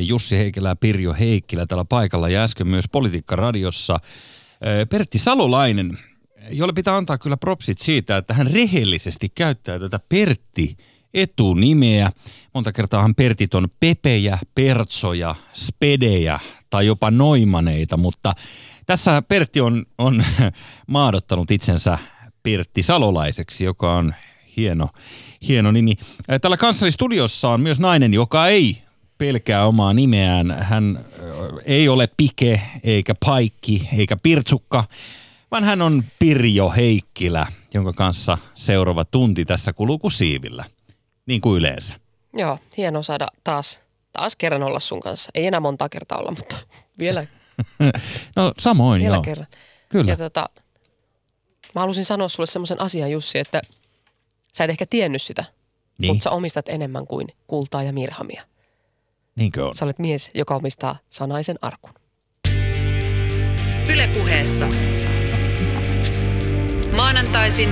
Jussi Heikkilä ja Pirjo Heikkilä täällä paikalla ja äsken myös Politiikka-radiossa Pertti Salolainen, jolle pitää antaa kyllä propsit siitä, että hän rehellisesti käyttää tätä Pertti etunimeä. Monta kertaa hän Pertit on Pepejä, Pertsoja, Spedejä tai jopa Noimaneita, mutta tässä Pertti on, on maadottanut itsensä Pertti Salolaiseksi, joka on hieno, hieno nimi. Tällä kanssani on myös nainen, joka ei pelkää omaa nimeään. Hän ei ole Pike, eikä Paikki, eikä Pirtsukka, vaan hän on Pirjo Heikkilä, jonka kanssa seuraava tunti tässä kuluu kuin siivillä, niin kuin yleensä. Joo, hieno saada taas, taas kerran olla sun kanssa. Ei enää monta kertaa olla, mutta vielä. no samoin, vielä joo. kerran. Kyllä. Ja tota, mä halusin sanoa sulle semmoisen asian, Jussi, että sä et ehkä tiennyt sitä, niin. mutta sä omistat enemmän kuin kultaa ja mirhamia. Niinkö on? Sä olet mies, joka omistaa sanaisen arkun. Ylepuheessa. Maanantaisin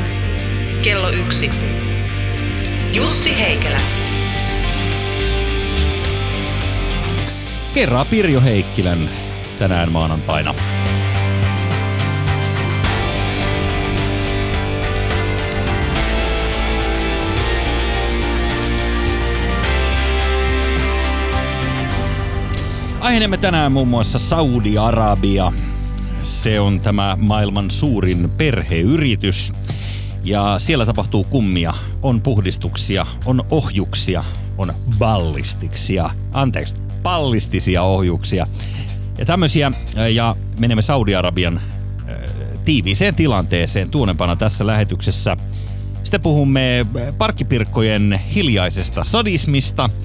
kello yksi. Jussi Heikelä. Kerraa Pirjo Heikkilän tänään maanantaina. Aiheemme tänään muun muassa Saudi-Arabia. Se on tämä maailman suurin perheyritys. Ja siellä tapahtuu kummia, on puhdistuksia, on ohjuksia, on ballistiksia, anteeksi, pallistisia ohjuksia. Ja tämmöisiä, ja menemme Saudi-Arabian äh, tiiviiseen tilanteeseen tuonempana tässä lähetyksessä. Sitten puhumme parkkipirkkojen hiljaisesta sadismista –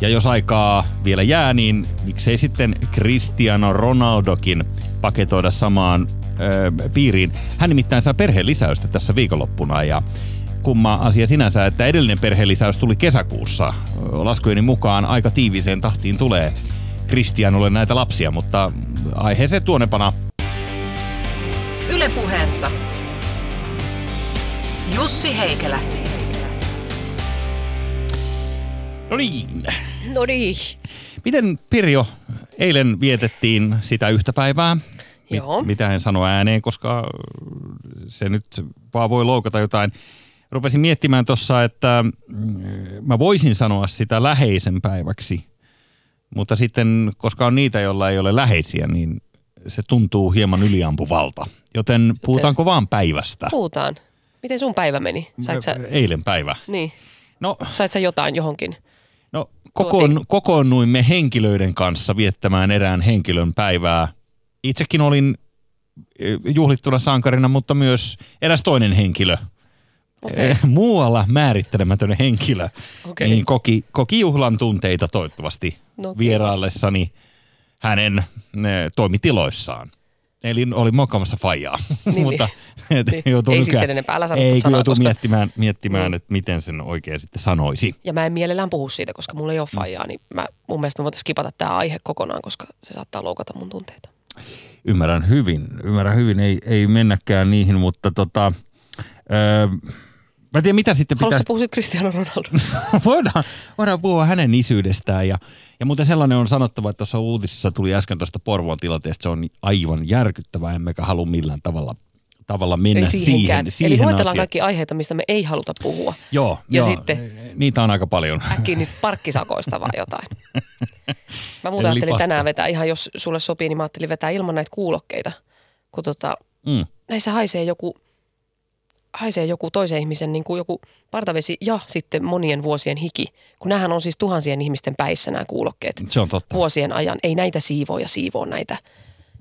ja jos aikaa vielä jää, niin miksei sitten Cristiano Ronaldokin paketoida samaan ö, piiriin. Hän nimittäin saa perheen lisäystä tässä viikonloppuna ja kumma asia sinänsä, että edellinen perhelisäys tuli kesäkuussa. Laskujeni mukaan aika tiiviiseen tahtiin tulee Kristianolle näitä lapsia, mutta aiheeseen tuonepana. Ylepuheessa Jussi Heikelä. No niin. No niin. Miten Pirjo, eilen vietettiin sitä yhtä päivää? Joo. Mitä en sano ääneen, koska se nyt vaan voi loukata jotain. Rupesin miettimään tuossa, että mm, mä voisin sanoa sitä läheisen päiväksi, mutta sitten, koska on niitä, joilla ei ole läheisiä, niin se tuntuu hieman yliampuvalta. Joten puhutaanko vaan päivästä? Puhutaan. Miten sun päivä meni? Sait sä, Eilen päivä. niin. No, Sait sä jotain johonkin? Kokoon, kokoonnuimme henkilöiden kanssa viettämään erään henkilön päivää. Itsekin olin eh, juhlittuna sankarina, mutta myös eräs toinen henkilö, Okei. eh, muualla määrittelemätön henkilö, Okei. niin koki, koki juhlan tunteita toivottavasti No kiva. vieraillessani hänen eh, toimitiloissaan. Eli olin mokaamassa fajaa, Niin, mutta et niin. joutuu Ei sit nykään- sen enempää, älä sano Ei, sanaa, joutuu koska- miettimään, miettimään Mm. että miten sen oikein sitten sanoisi. Ja mä en mielellään puhu siitä, koska mulla ei ole Mm. faijaa, niin mä, mun mielestä me voitaisiin skipata tämä aihe kokonaan, koska se saattaa loukata mun tunteita. Ymmärrän hyvin, ymmärrän hyvin, ei, ei mennäkään niihin, mutta tota, öö, mä en tiedä mitä sitten Haluatko pitäisi, sä puhua Cristiano Ronaldo? voidaan, voidaan puhua hänen isyydestään ja, ja muuten sellainen on sanottava, että tuossa uutisissa tuli äsken tuosta Porvoon tilanteesta, se on aivan järkyttävää, emmekä halua millään tavalla, tavalla mennä ei siihenkään. siihen, siihen Eli luetellaan kaikki aiheita, mistä me ei haluta puhua. Joo, Ja joo, sitten- niitä on aika paljon. Äkkiä niistä parkkisakoista vai jotain. Mä muuten Eli ajattelin lipasta. tänään vetää, ihan jos sulle sopii, niin mä ajattelin vetää ilman näitä kuulokkeita. Kun tota, Mm. näissä haisee joku, haisee joku toisen ihmisen niin kuin joku partavesi ja sitten monien vuosien hiki. Kun näähän on siis tuhansien ihmisten päissä nämä kuulokkeet Se on totta. vuosien ajan. Ei näitä siivoo ja siivoo näitä,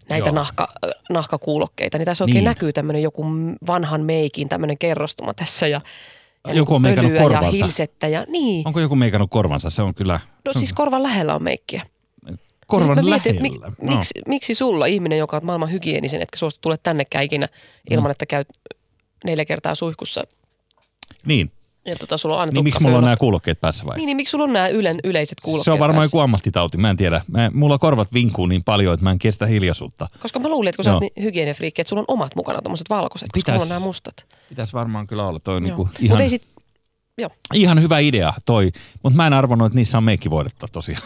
näitä Joo. nahka, nahkakuulokkeita. Niin tässä oikein Niin. näkyy tämmöinen joku vanhan meikin tämmöinen kerrostuma tässä ja, ja Joku on niinku meikannut pölyä ja korvansa. hilsettä. Ja, niin. Onko joku meikannut korvansa? Se on kyllä No on siis korvan lähellä on meikkiä. korvan mä mietin, lähellä. mik, miksi, miksi sulla ihminen, joka on maailman hygienisen, etkä suostu tule tännekään ikinä ilman, että käyt neljä kertaa suihkussa Niin, ja tota, sulla on aina niin miksi mulla on nämä kuulokkeet päässä vai? Niin, niin miksi sulla on nämä ylen, yleiset kuulokkeet Se on varmaan päässä? joku ammattitauti, mä en tiedä. Mä, mulla korvat vinkuu niin paljon, että mä en kestä hiljaisuutta. Koska mä luulin, että kun sä oot niin hygienefriikki, että sulla on omat mukana tommoset valkoiset, koska Pitäis- mulla on nämä mustat. Pitäisi varmaan kyllä olla toi niinku Mut ihan... ei sit, joo. Ihan hyvä idea toi, mutta mä en arvannut, että niissä on meikkivoidetta tosiaan.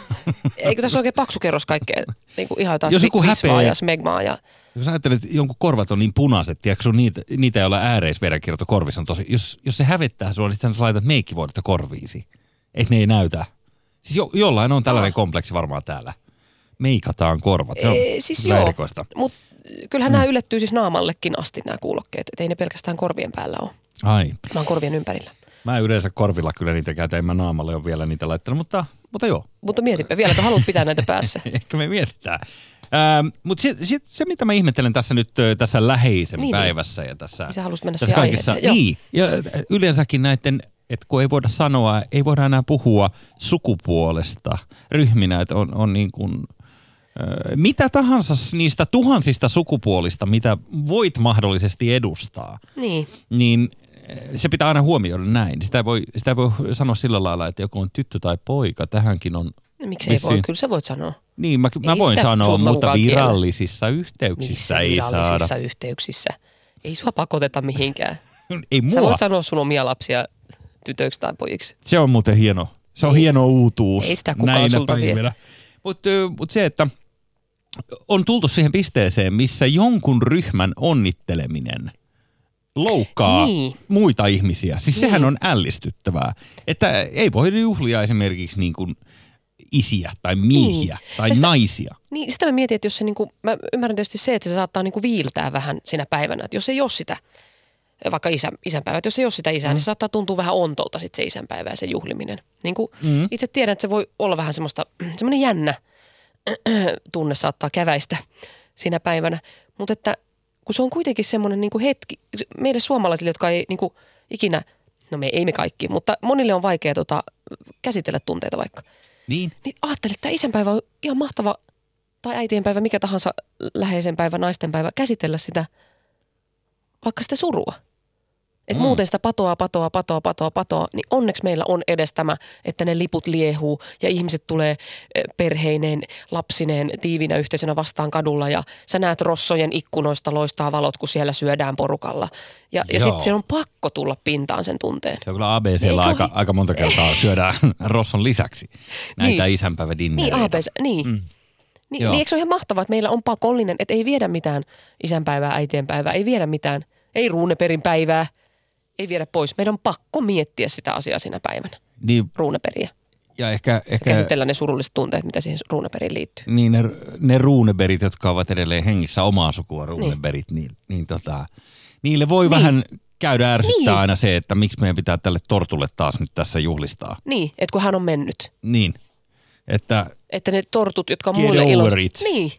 Eikö tässä oikein paksu kerros kaikkea? Niin kuin ihan taas Jos joku visvaa häpeää- ja smegmaa ja Jos ajattelet, että jonkun korvat on niin punaiset, tiedätkö, sun niitä, niitä ole ääreisverenkierto korvissa on tosi. Jos, jos se hävettää sua, niin sitten sä laitat meikkivoidetta korviisi. Että ne ei näytä. Siis jo, jollain on tällainen kompleksi varmaan täällä. Meikataan korvat. Se on Ee, siis kyllä joo. erikoista. Mutta kyllähän mm. nämä ylettyy siis naamallekin asti nämä kuulokkeet. Et ei ne pelkästään korvien päällä ole, Ai. vaan korvien ympärillä. Mä yleensä korvilla kyllä niitä käytän, en mä naamalle ole vielä niitä laittanut, mutta, mutta joo. Mutta mietipä, vieläkö haluat pitää näitä päässä? Ehkä me mietitään. Ähm, mutta se, se, se, mitä mä ihmettelen tässä nyt tässä läheisen Niin, niin, päivässä ja tässä, Niin sä mennä tässä siihen kaikessa, aiheeseen, niin, ja ö, yleensäkin näiden, että kun ei voida sanoa, ei voida enää puhua sukupuolesta ryhminä, että on, on niin kuin, mitä tahansa niistä tuhansista sukupuolista, mitä voit mahdollisesti edustaa, Niin, niin eh, se pitää aina huomioida näin. Sitä ei voi, sitä ei voi sanoa sillä lailla, että joku on tyttö tai poika. Tähänkin on miksei voi? Vissiin. Kyllä sä voit sanoa. Niin, mä, mä voin sanoa, mutta mukaan kiellä. virallisissa yhteyksissä ei virallisissa saada. yhteyksissä. Ei sua pakoteta mihinkään. Ei Sä mua. voit sanoa sun omia lapsia tytöiksi tai pojiksi. Se on muuten hieno. Se on Ei. hieno uutuus. Ei sitä kukaan näinä sulta päivinä. Mutta mut se, että on tultu siihen pisteeseen, missä jonkun ryhmän onnitteleminen loukkaa Niin. muita ihmisiä. Siis sehän Niin. on ällistyttävää. Että ei voi juhlia esimerkiksi niin kuin isiä tai miehiä Niin. tai Ja sitä- naisia. Niin sitä mä mietin, että jos se niinku, mä ymmärrän tietysti se, että se saattaa niinku viiltää vähän sinä päivänä. Että jos ei ole sitä, vaikka isä, isänpäivä, että jos ei ole sitä isää, mm. niin se saattaa tuntua vähän ontolta sit se isänpäivä ja se juhliminen. Niin kuin Mm. Itse tiedän, että se voi olla vähän semmoista, semmoinen jännä tunne saattaa käväistä siinä päivänä. Mutta että kun se on kuitenkin semmoinen niinku hetki, meille suomalaisille, jotka ei niinku ikinä, no me ei me kaikki, mutta monille on vaikea tota, käsitellä tunteita vaikka. Niin. Niin ajattelin, että isänpäivä on ihan mahtava, tai äitienpäivä, mikä tahansa läheisen päivä, naisten päivä, käsitellä sitä, vaikka sitä surua. Et Mm. muuten sitä patoa, patoa, patoa, patoa, patoa, niin onneksi meillä on edes tämä, että ne liput liehuu ja ihmiset tulee perheineen, lapsineen, tiivinä yhteisönä vastaan kadulla ja sä näet rossojen ikkunoista loistaa valot, kun siellä syödään porukalla. Ja, ja sitten se on pakko tulla pintaan sen tunteen. Se on kyllä ABCllä aika, aika monta kertaa syödään Rosson lisäksi näitä Niin. isänpäivädinnereitä. Niin, APS, niin. Mm. Mm. Niin, Joo. niin eikö se ole ihan mahtavaa, että meillä on pakollinen, että ei viedä mitään isänpäivää, äitienpäivää, ei viedä mitään, ei ruuneperin päivää, ei viedä pois. Meidän on pakko miettiä sitä asiaa siinä päivänä, Niin, ruuneperiä. ja ehkä, ehkä Käsitellä ne surulliset tunteet, mitä siihen ruuneperiin liittyy. niin ne, ne ruuneberit, jotka ovat edelleen hengissä omaa sukua ruuneberit, niin, niin tota, niille voi Niin. vähän käydä ärsyttää Niin. aina se, että miksi meidän pitää tälle tortulle taas nyt tässä juhlistaa. Niin, että kun hän on mennyt. Niin, että Että ne tortut, jotka muille ilo... Niin,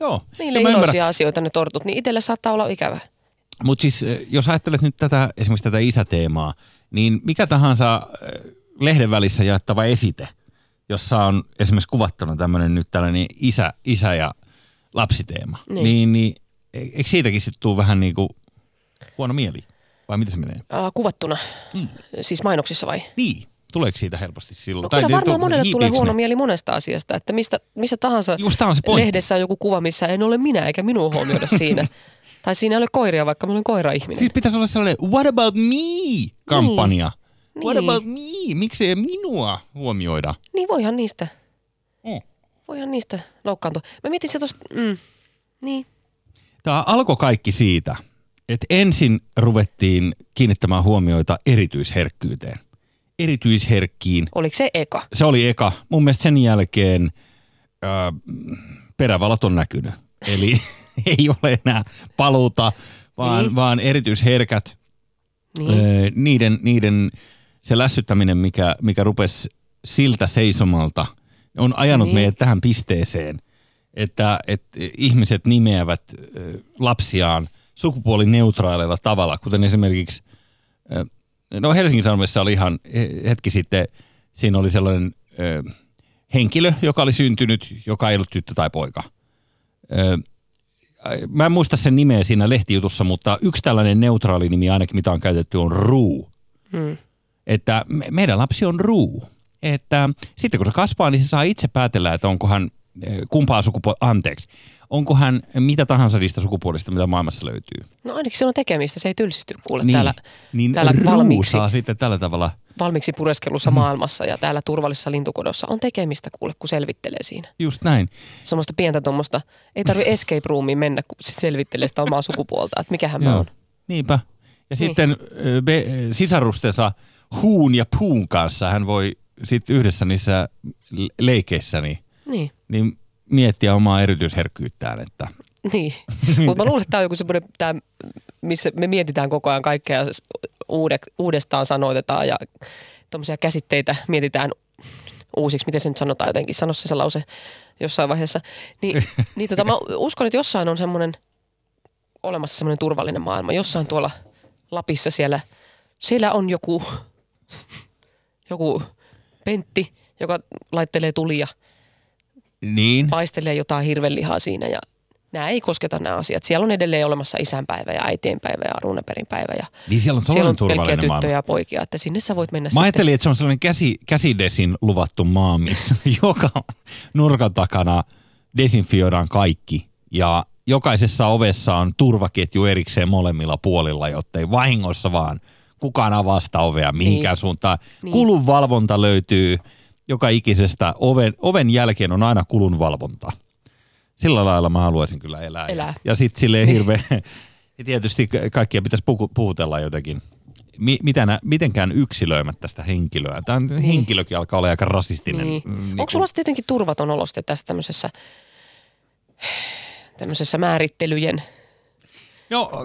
joo. niille Ja ymmärrän. iloisia asioita ne tortut, niin itselle saattaa olla ikävää. Mutta siis eh, jos ajattelet nyt tätä, esimerkiksi tätä isäteemaa, niin mikä tahansa eh, lehden välissä jaettava esite, jossa on esimerkiksi kuvattuna tämmöinen nyt tällainen isä, isä ja lapsiteema, niin, Niin. niin, niin e- eikö siitäkin sitten tule vähän niin kuin huono mieli? Vai miten se menee? Äh, kuvattuna, Mm. siis mainoksissa vai? Niin, tuleeko siitä helposti silloin? No kyllä Tai- varmaan monelle tulee huono ne? mieli monesta asiasta, että mistä, missä tahansa Just on se lehdessä on joku kuva, missä en ole minä eikä minua huomioida siinä. tai siinä ei ole koiria, vaikka minä olen koira-ihminen. Siis pitäisi olla sellainen what about me-kampanja. Niin. What Niin. about me? Miksi ei minua huomioida? Niin voihan niistä, Mm. voihan niistä loukkaantua. Mä mietin se tosta, mm, niin, Tämä alkoi kaikki siitä, että ensin ruvettiin kiinnittämään huomioita erityisherkkyyteen. Erityisherkkiin. oliko se eka? Se oli eka. Mun mielestä sen jälkeen ää, perävalot on näkynyt. Eli ei ole enää paluuta, vaan, Niin. vaan erityisherkät, Niin. Öö, niiden, niiden se lässyttäminen, mikä, mikä rupesi siltä seisomalta, on ajanut Niin. meidät tähän pisteeseen, että, että ihmiset nimeävät lapsiaan sukupuolineutraaleilla tavalla, kuten esimerkiksi, no Helsingin Sanomissa oli ihan he- hetki sitten, siinä oli sellainen ö, henkilö, joka oli syntynyt, joka ei ollut tyttö tai poika. Ö, mä en muista sen nimeä siinä lehtijutussa, mutta yksi tällainen neutraali nimi ainakin, mitä on käytetty, on Ruu. Mm. Että me, meidän lapsi on Ruu. Että sitten kun se kasvaa, niin se saa itse päätellä, että onko hän eh, kumpaa sukupuolta, anteeksi, onko hän mitä tahansa niistä sukupuolista, mitä maailmassa löytyy? No ainakin se on tekemistä, se ei tylsisty kuule niin, täällä, niin täällä valmiiksi, ruusaa sitten tällä tavalla. Valmiiksi pureskelussa maailmassa ja täällä turvallisessa lintukodossa on tekemistä kuule, kun selvittelee siinä. Just näin. Semmoista pientä tuommoista, ei tarvi escape roomiin mennä, kun se selvittelee sitä omaa sukupuolta, että mikähän mä oon. Niinpä. Ja Niin. sitten be, sisarustensa Huun ja Puun kanssa hän voi sitten yhdessä niissä le- leikeissä niin, Niin. niin miettiä omaa erityisherkkyyttään, että Niin, mutta mä luulen, että tämä on joku semmoinen, tää, missä me mietitään koko ajan kaikkea uudestaan sanoitetaan ja tuommoisia käsitteitä mietitään uusiksi, miten se nyt sanotaan jotenkin, sano se se lause jossain vaiheessa. Niin, niin tota, mä uskon, että jossain on semmoinen olemassa semmoinen turvallinen maailma, jossain tuolla Lapissa siellä, siellä on joku, joku Pentti, joka laittelee tulia. Niin, paistelee jotain hirvenlihaa siinä ja nämä ei kosketa nämä asiat. Siellä on edelleen olemassa isänpäivä ja äitienpäivä ja runepäivä ja niin siellä on siellä on pelkkiä tyttöjä maailma. ja poikia, että sinne sä voit mennä Mä sitten. ajattelin, että se on sellainen käsi, käsidesin luvattu maa, missä joka nurkan takana desinfioidaan kaikki. Ja jokaisessa ovessa on turvaketju erikseen molemmilla puolilla, jotta ei vahingossa vaan kukaan avaa sitä ovea mihinkään Niin. suuntaan. Niin. Kulunvalvonta löytyy joka ikisestä. Oven, oven jälkeen on aina kulunvalvonta. Sillä lailla mä haluaisin kyllä elää. Elää. Ja sitten silleen hirveä, ja tietysti ka- kaikkia pitäisi puku, puhutella jotenkin. Mi, mitä nä, mitenkään yksilöimättä sitä henkilöä. Tämä niin. henkilökin alkaa olla aika rasistinen. Niin. mm, Onko niinku- sulla sitten jotenkin turvaton oloste tässä tämmöisessä, tämmöisessä määrittelyjen,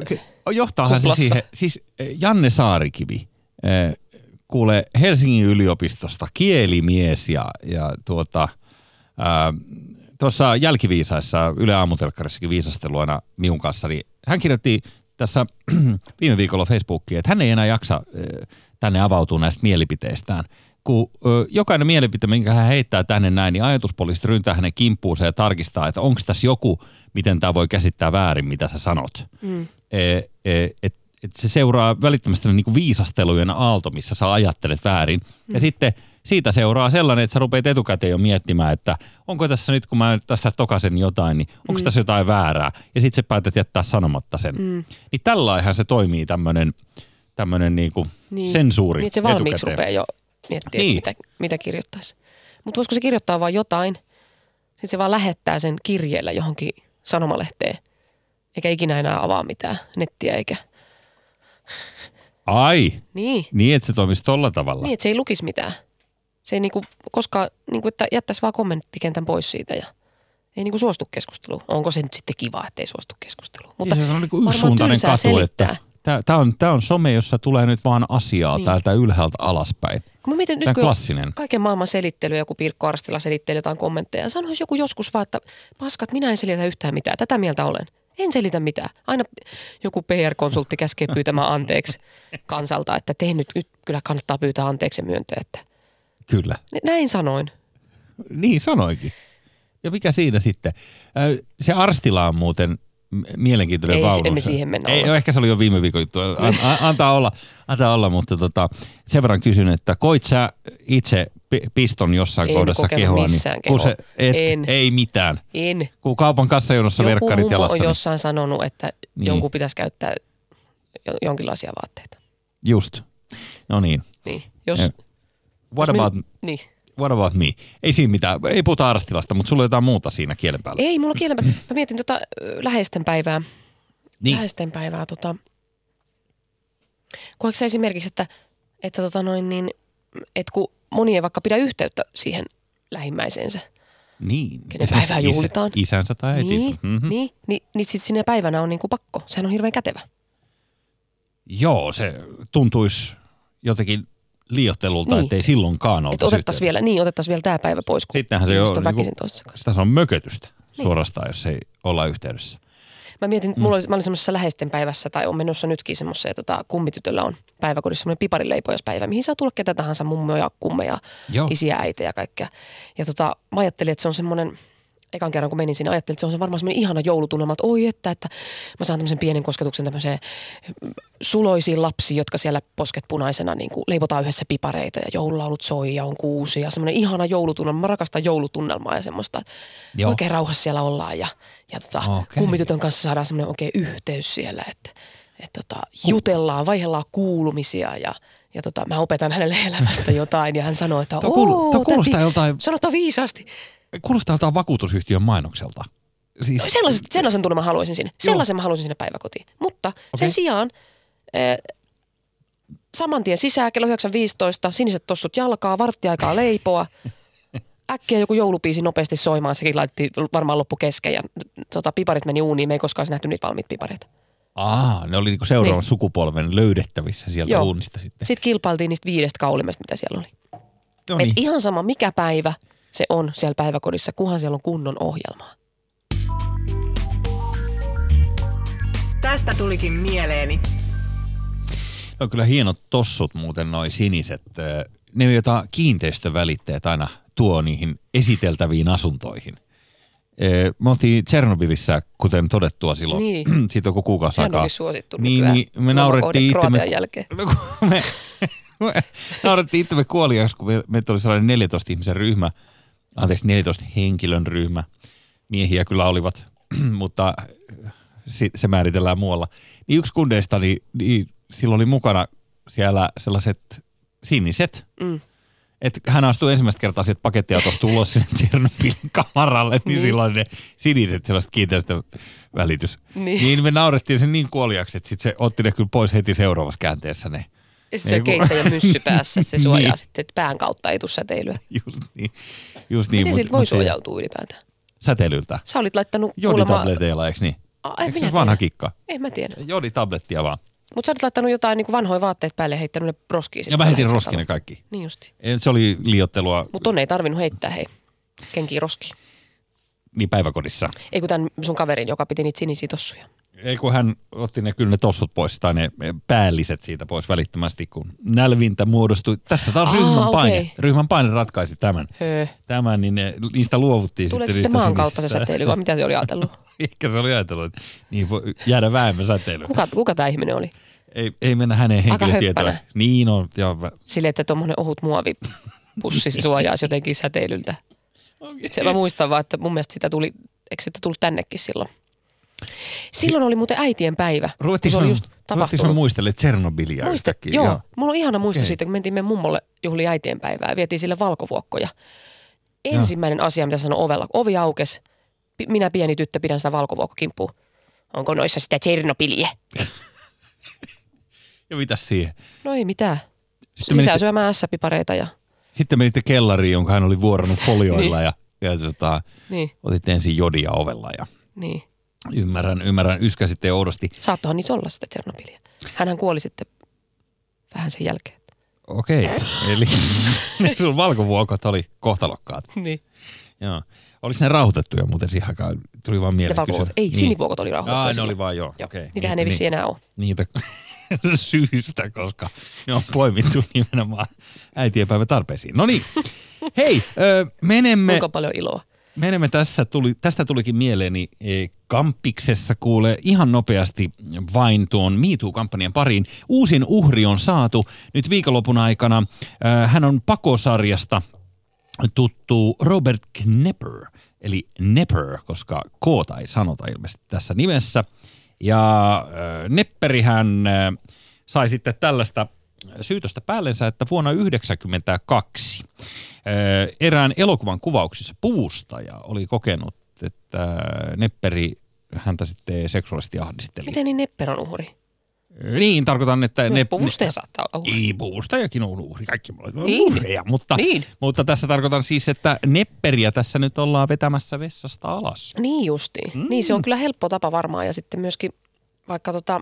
ky- johtaahan se siihen. Siis eh, Janne Saarikivi, eh, kuule Helsingin yliopistosta kielimies ja, ja tuota, ää, tuossa jälkiviisaissa Yle Aamutelkkarissakin viisasteluina minun kanssa, niin hän kirjoitti tässä viime viikolla Facebookiin, että hän ei enää jaksa tänne avautua näistä mielipiteistään. Kun ö, jokainen mielipite, minkä hän heittää tänne näin, niin ajatuspoliisit ryntää hänen kimppuuseen ja tarkistaa, että onko tässä joku, miten tämä voi käsittää väärin, mitä sä sanot. Mm. E, e, et, et se seuraa välittömästi niin kuin viisastelujen aalto, missä sä ajattelet väärin. Mm. Ja sitten siitä seuraa sellainen, että sä rupeat etukäteen jo miettimään, että onko tässä nyt, kun mä tässä tokasen jotain, niin onko mm. tässä jotain väärää. Ja sitten sä päätät jättää sanomatta sen. Mm. Niin tällaihän se toimii tämmöinen tämmöinen niinku niin, sensuuri niin että se valmiiksi etukäteen. rupeaa jo miettimään, Niin. mitä, mitä kirjoittaisi. Mutta voisiko se kirjoittaa vaan jotain, sitten se vaan lähettää sen kirjeellä johonkin sanomalehteen, eikä ikinä enää avaa mitään nettiä eikä. Ai, Niin, niin että se toimisi tolla tavalla. niin että se ei lukisi mitään. Se ei niinku, koska niinku, että jättäisi vaan kommenttikentän pois siitä ja ei niinku suostu keskusteluun. Onko se nyt sitten kiva, että ei suostu keskusteluun? Mutta niin se on niin varmaan yksisuuntainen katu, selittää. että tämä on, tää on some, jossa tulee nyt vaan asiaa Niin. täältä ylhäältä alaspäin. Kun mä mietin, Tämä nyt klassinen. kaiken maailman selittely, joku Pirkko Arstila selittelee jotain kommentteja. Sanoisi joku joskus vaan, että paskat, minä en selitä yhtään mitään. Tätä mieltä olen. En selitä mitään. Aina joku PR-konsultti käskee pyytämään anteeksi kansalta, että te nyt, nyt kyllä kannattaa pyytää anteeksi ja myöntää, että Kyllä. näin sanoin. Niin sanoikin. Ja mikä siinä sitten? Se Arstila on muuten mielenkiintoinen Ei, vaunu. emme siihen mennä Ei, olla. ehkä se oli jo viime viikon juttu. An, antaa olla, antaa olla, mutta tota, sen verran kysyn, että koit sä itse pi- piston jossain En kohdassa kehoa? missään kun se, kehoa. et, En. Ei mitään. En. Kun kaupan kassajonossa Joku verkkarit jalassa. on Niin, jossain sanonut, että Niin. niin. jonkun pitäisi käyttää jo- jonkinlaisia vaatteita. just. No niin. Niin. Jos, Ja What jos about, min, niin. what about me? Ei siinä mitään. Ei puhuta Arstilasta, mutta sulla on jotain muuta siinä kielen päällä. Ei, mulla on kielenpä. Mä mietin tota läheisten päivää. Niin. Läheisten päivää. Tota, koetko sä esimerkiksi, että, että tota noin niin, että kun moni ei vaikka pidä yhteyttä siihen lähimmäiseensä, Niin. Kenen Siis päivää juhlitaan. Isänsä tai äitinsä. niin, Mhm. niin, niin, niin sitten sinne päivänä on niinku pakko. Sehän on hirveän kätevä. Joo, se tuntuisi jotenkin liiottelulta, niin. Niin. ettei silloinkaan Että oltaisi otettaisiin vielä, niin, otettaisiin vielä tämä päivä pois, kun Sittenhän se on toistensa kanssa. sitä on mökötystä Niin. suorastaan, jos ei olla yhteydessä. Mä mietin, mm. mulla oli, mä olin semmoisessa läheisten päivässä tai on menossa nytkin semmoisessa, tota, kummitytöllä on päiväkodissa semmoinen piparileipojaispäivä, mihin saa tulla ketä tahansa, mummoja, kummeja, Joo. isiä, äitejä ja kaikkea. Ja tota, mä ajattelin, että se on semmoinen, ekan kerran kun menin sinne, ajattelin, että se on varmaan semmoinen ihana joulutunnelma, että oi että, että mä saan tämmöisen pienen kosketuksen tämmöiseen suloisiin lapsiin, jotka siellä posket punaisena niin kuin leivotaan yhdessä pipareita ja joululaulut soi ja on kuusi ja semmoinen ihana joulutunnelma. Mä rakastan joulutunnelmaa ja semmoista, että Joo. oikein rauhassa siellä ollaan ja, ja tota, Okei. kummitytön kanssa saadaan semmoinen oikein yhteys siellä, että, että tota, jutellaan, vaihdellaan kuulumisia ja ja tota, mä opetan hänelle elämästä jotain ja hän sanoo, että Tuo kuulu- "Oo, tuo kuulostaa täti, joltain- Sanotpa viisaasti. Kuulostaa jotain vakuutusyhtiön mainokselta. Siis, No sellaiset, sellaisen tunne mä haluaisin sinne. Sellaisen mä haluaisin sinne päiväkotiin. Mutta okay. sen sijaan äh, saman tien sisään kello 9.15, siniset tossut jalkaa, varttiaikaa leipoa. Äkkiä joku joulupiisi nopeasti soimaan, sekin laitti varmaan loppu kesken ja tota, piparit meni uuniin, me ei koskaan nähty niitä valmiita pipareita. aa, ne oli niinku seuraavan Niin. sukupolven löydettävissä sieltä Joo. uunista sitten. Sitten kilpailtiin niistä viidestä kaulimesta, mitä siellä oli. No Et niin. ihan sama mikä päivä se on siellä päiväkodissa, kunhan siellä on kunnon ohjelmaa. Tästä tulikin mieleeni. Ne on kyllä hienot tossut muuten noi siniset. Ne, joita kiinteistövälittäjät aina tuo niihin esiteltäviin asuntoihin. Ö, Me oltiin Tsernobylissä, kuten todettua silloin, Niin. siitä joku kuukausi aikaa. suosittu niin, niin, me lomakohde naurettiin itsemme, jälkeen. No, kun me, me naurettiin itsemme kuoliaksi, kun me, meitä oli sellainen 14 ihmisen ryhmä, anteeksi 14 henkilön ryhmä. Miehiä kyllä olivat, mutta si- se määritellään muualla. Niin yksi kundeista, niin, niin silloin oli mukana siellä sellaiset siniset. Mm. Että hän astui ensimmäistä kertaa sieltä pakettiautosta ulos sinne Tsernobylin kamaralle, niin, Niin. silloin ne siniset sellaiset kiinteistövälitys. Niin. niin me naurettiin sen niin kuoliaksi, että sit se otti ne kyllä pois heti seuraavassa käänteessä ne. Ja se kun- keittäjä myssy päässä, se suojaa Niin. sitten, että pään kautta ei tule säteilyä. Just niin. Just niin Miten siltä voi suojautua ylipäätään? Säteilyltä. Sä olit laittanut kuulemma... Joditableteilla, eikö niin? A, Eikö se vanha kikka? En mä tiedä. Joditablettia vaan. Mutta sä olit laittanut jotain niin vanhoja vaatteet päälle ja heittänyt ne roskiin. Ja mä heitin roskiin ne kaikki. Niin justi. Se oli liottelua Mutta tonne ei tarvinnut heittää, hei. Kenkiä roskiin. niin päiväkodissa. Ei kun tämän sun kaverin, joka piti niitä sinisiä tossuja. Ei kun hän otti ne kyllä ne tossut pois tai ne päälliset siitä pois välittömästi, kun nälvintä muodostui. Tässä taas Aa, ryhmän paine. okei. Ryhmän paine ratkaisi tämän. Höö. Tämän, niin ne, niistä luovuttiin Tuleeko sitten sitten niistä maan kautta se säteily vai mitä se oli ajatellut? Ehkä se oli ajatellut, että niin voi jäädä vähemmän säteilyä. Kuka, kuka tämä ihminen oli? Ei, ei mennä hänen henkilötietoon. Niin on. Joo, Silleen, että tuommoinen ohut muovipussi suojaisi jotenkin säteilyltä. Se mä muistan vaan, että mun mielestä sitä tuli, eikö sitä tullut tännekin silloin? Silloin oli muuten äitien päivä, Ruvettiin se oli just tapahtunut. muistelemaan Tsernobylia Muista, yhtäkkiä. joo, mulla on ihana muisto Okei. siitä, kun mentiin meidän mummolle juhli äitien päivää ja vietiin sille valkovuokkoja. Ensimmäinen asia, mitä sanoi ovella, ovi aukes. Pi- Minä pieni tyttö pidän sitä valkovuokkokimppua. Onko noissa sitä Tsernobyliä? Ja mitäs siihen? No ei mitään. Sitten Lisää menitte, syömään ässäpipareita ja sitten menitte kellariin, jonka hän oli vuorannut folioilla ja, ja tota, niin, otitte ensin jodia ovella ja niin. Ymmärrän, ymmärrän, yskäsitte oudosti. Saattohan niissä olla sitä Tsernobyliä. Hänhän kuoli sitten vähän sen jälkeen. Okei, eli ne sun valkovuokot oli kohtalokkaat. Niin. Joo. Oliko ne rauhoitettuja muuten siihen aikaan? Tuli vaan mieleen kysyä. Ei, niin. sinivuokot oli rauhoitettu. Aa, ne oli vaan joo. Joo. Okei. Niitähän Niin- ei vissiin enää ole. Niitä syystä, koska ne on poimittu nimenomaan äitienpäivän tarpeisiin. No niin, hei, ö, menemme, Kuinka paljon iloa. Menemme tässä, tuli, tästä tulikin mieleeni e, Kampiksessa kuule ihan nopeasti vain tuon MeToo-kampanjan pariin. Uusin uhri on saatu nyt viikonlopun aikana. Ö, hän on pakosarjasta tuttu Robert Knepper, eli Nepper, koska koota ei sanota ilmeisesti tässä nimessä. Ja äh, Nepperihän äh, sai sitten tällaista syytöstä päällensä, että vuonna 1992 äh, erään elokuvan kuvauksissa puvustaja oli kokenut, että Nepperi häntä sitten seksuaalisesti ahdisteli. Miten niin Nepper on uhri? Niin, tarkoitan, että Myös ne... puvustaja saattaa olla uhri. Ei, puvustajakin on uhri, kaikki on Niin. uhreja, mutta, Niin. mutta tässä tarkoitan siis, että Nepperiä tässä nyt ollaan vetämässä vessasta alas. Niin justiin. Mm. Niin se on kyllä helppo tapa varmaan ja sitten myöskin vaikka tota,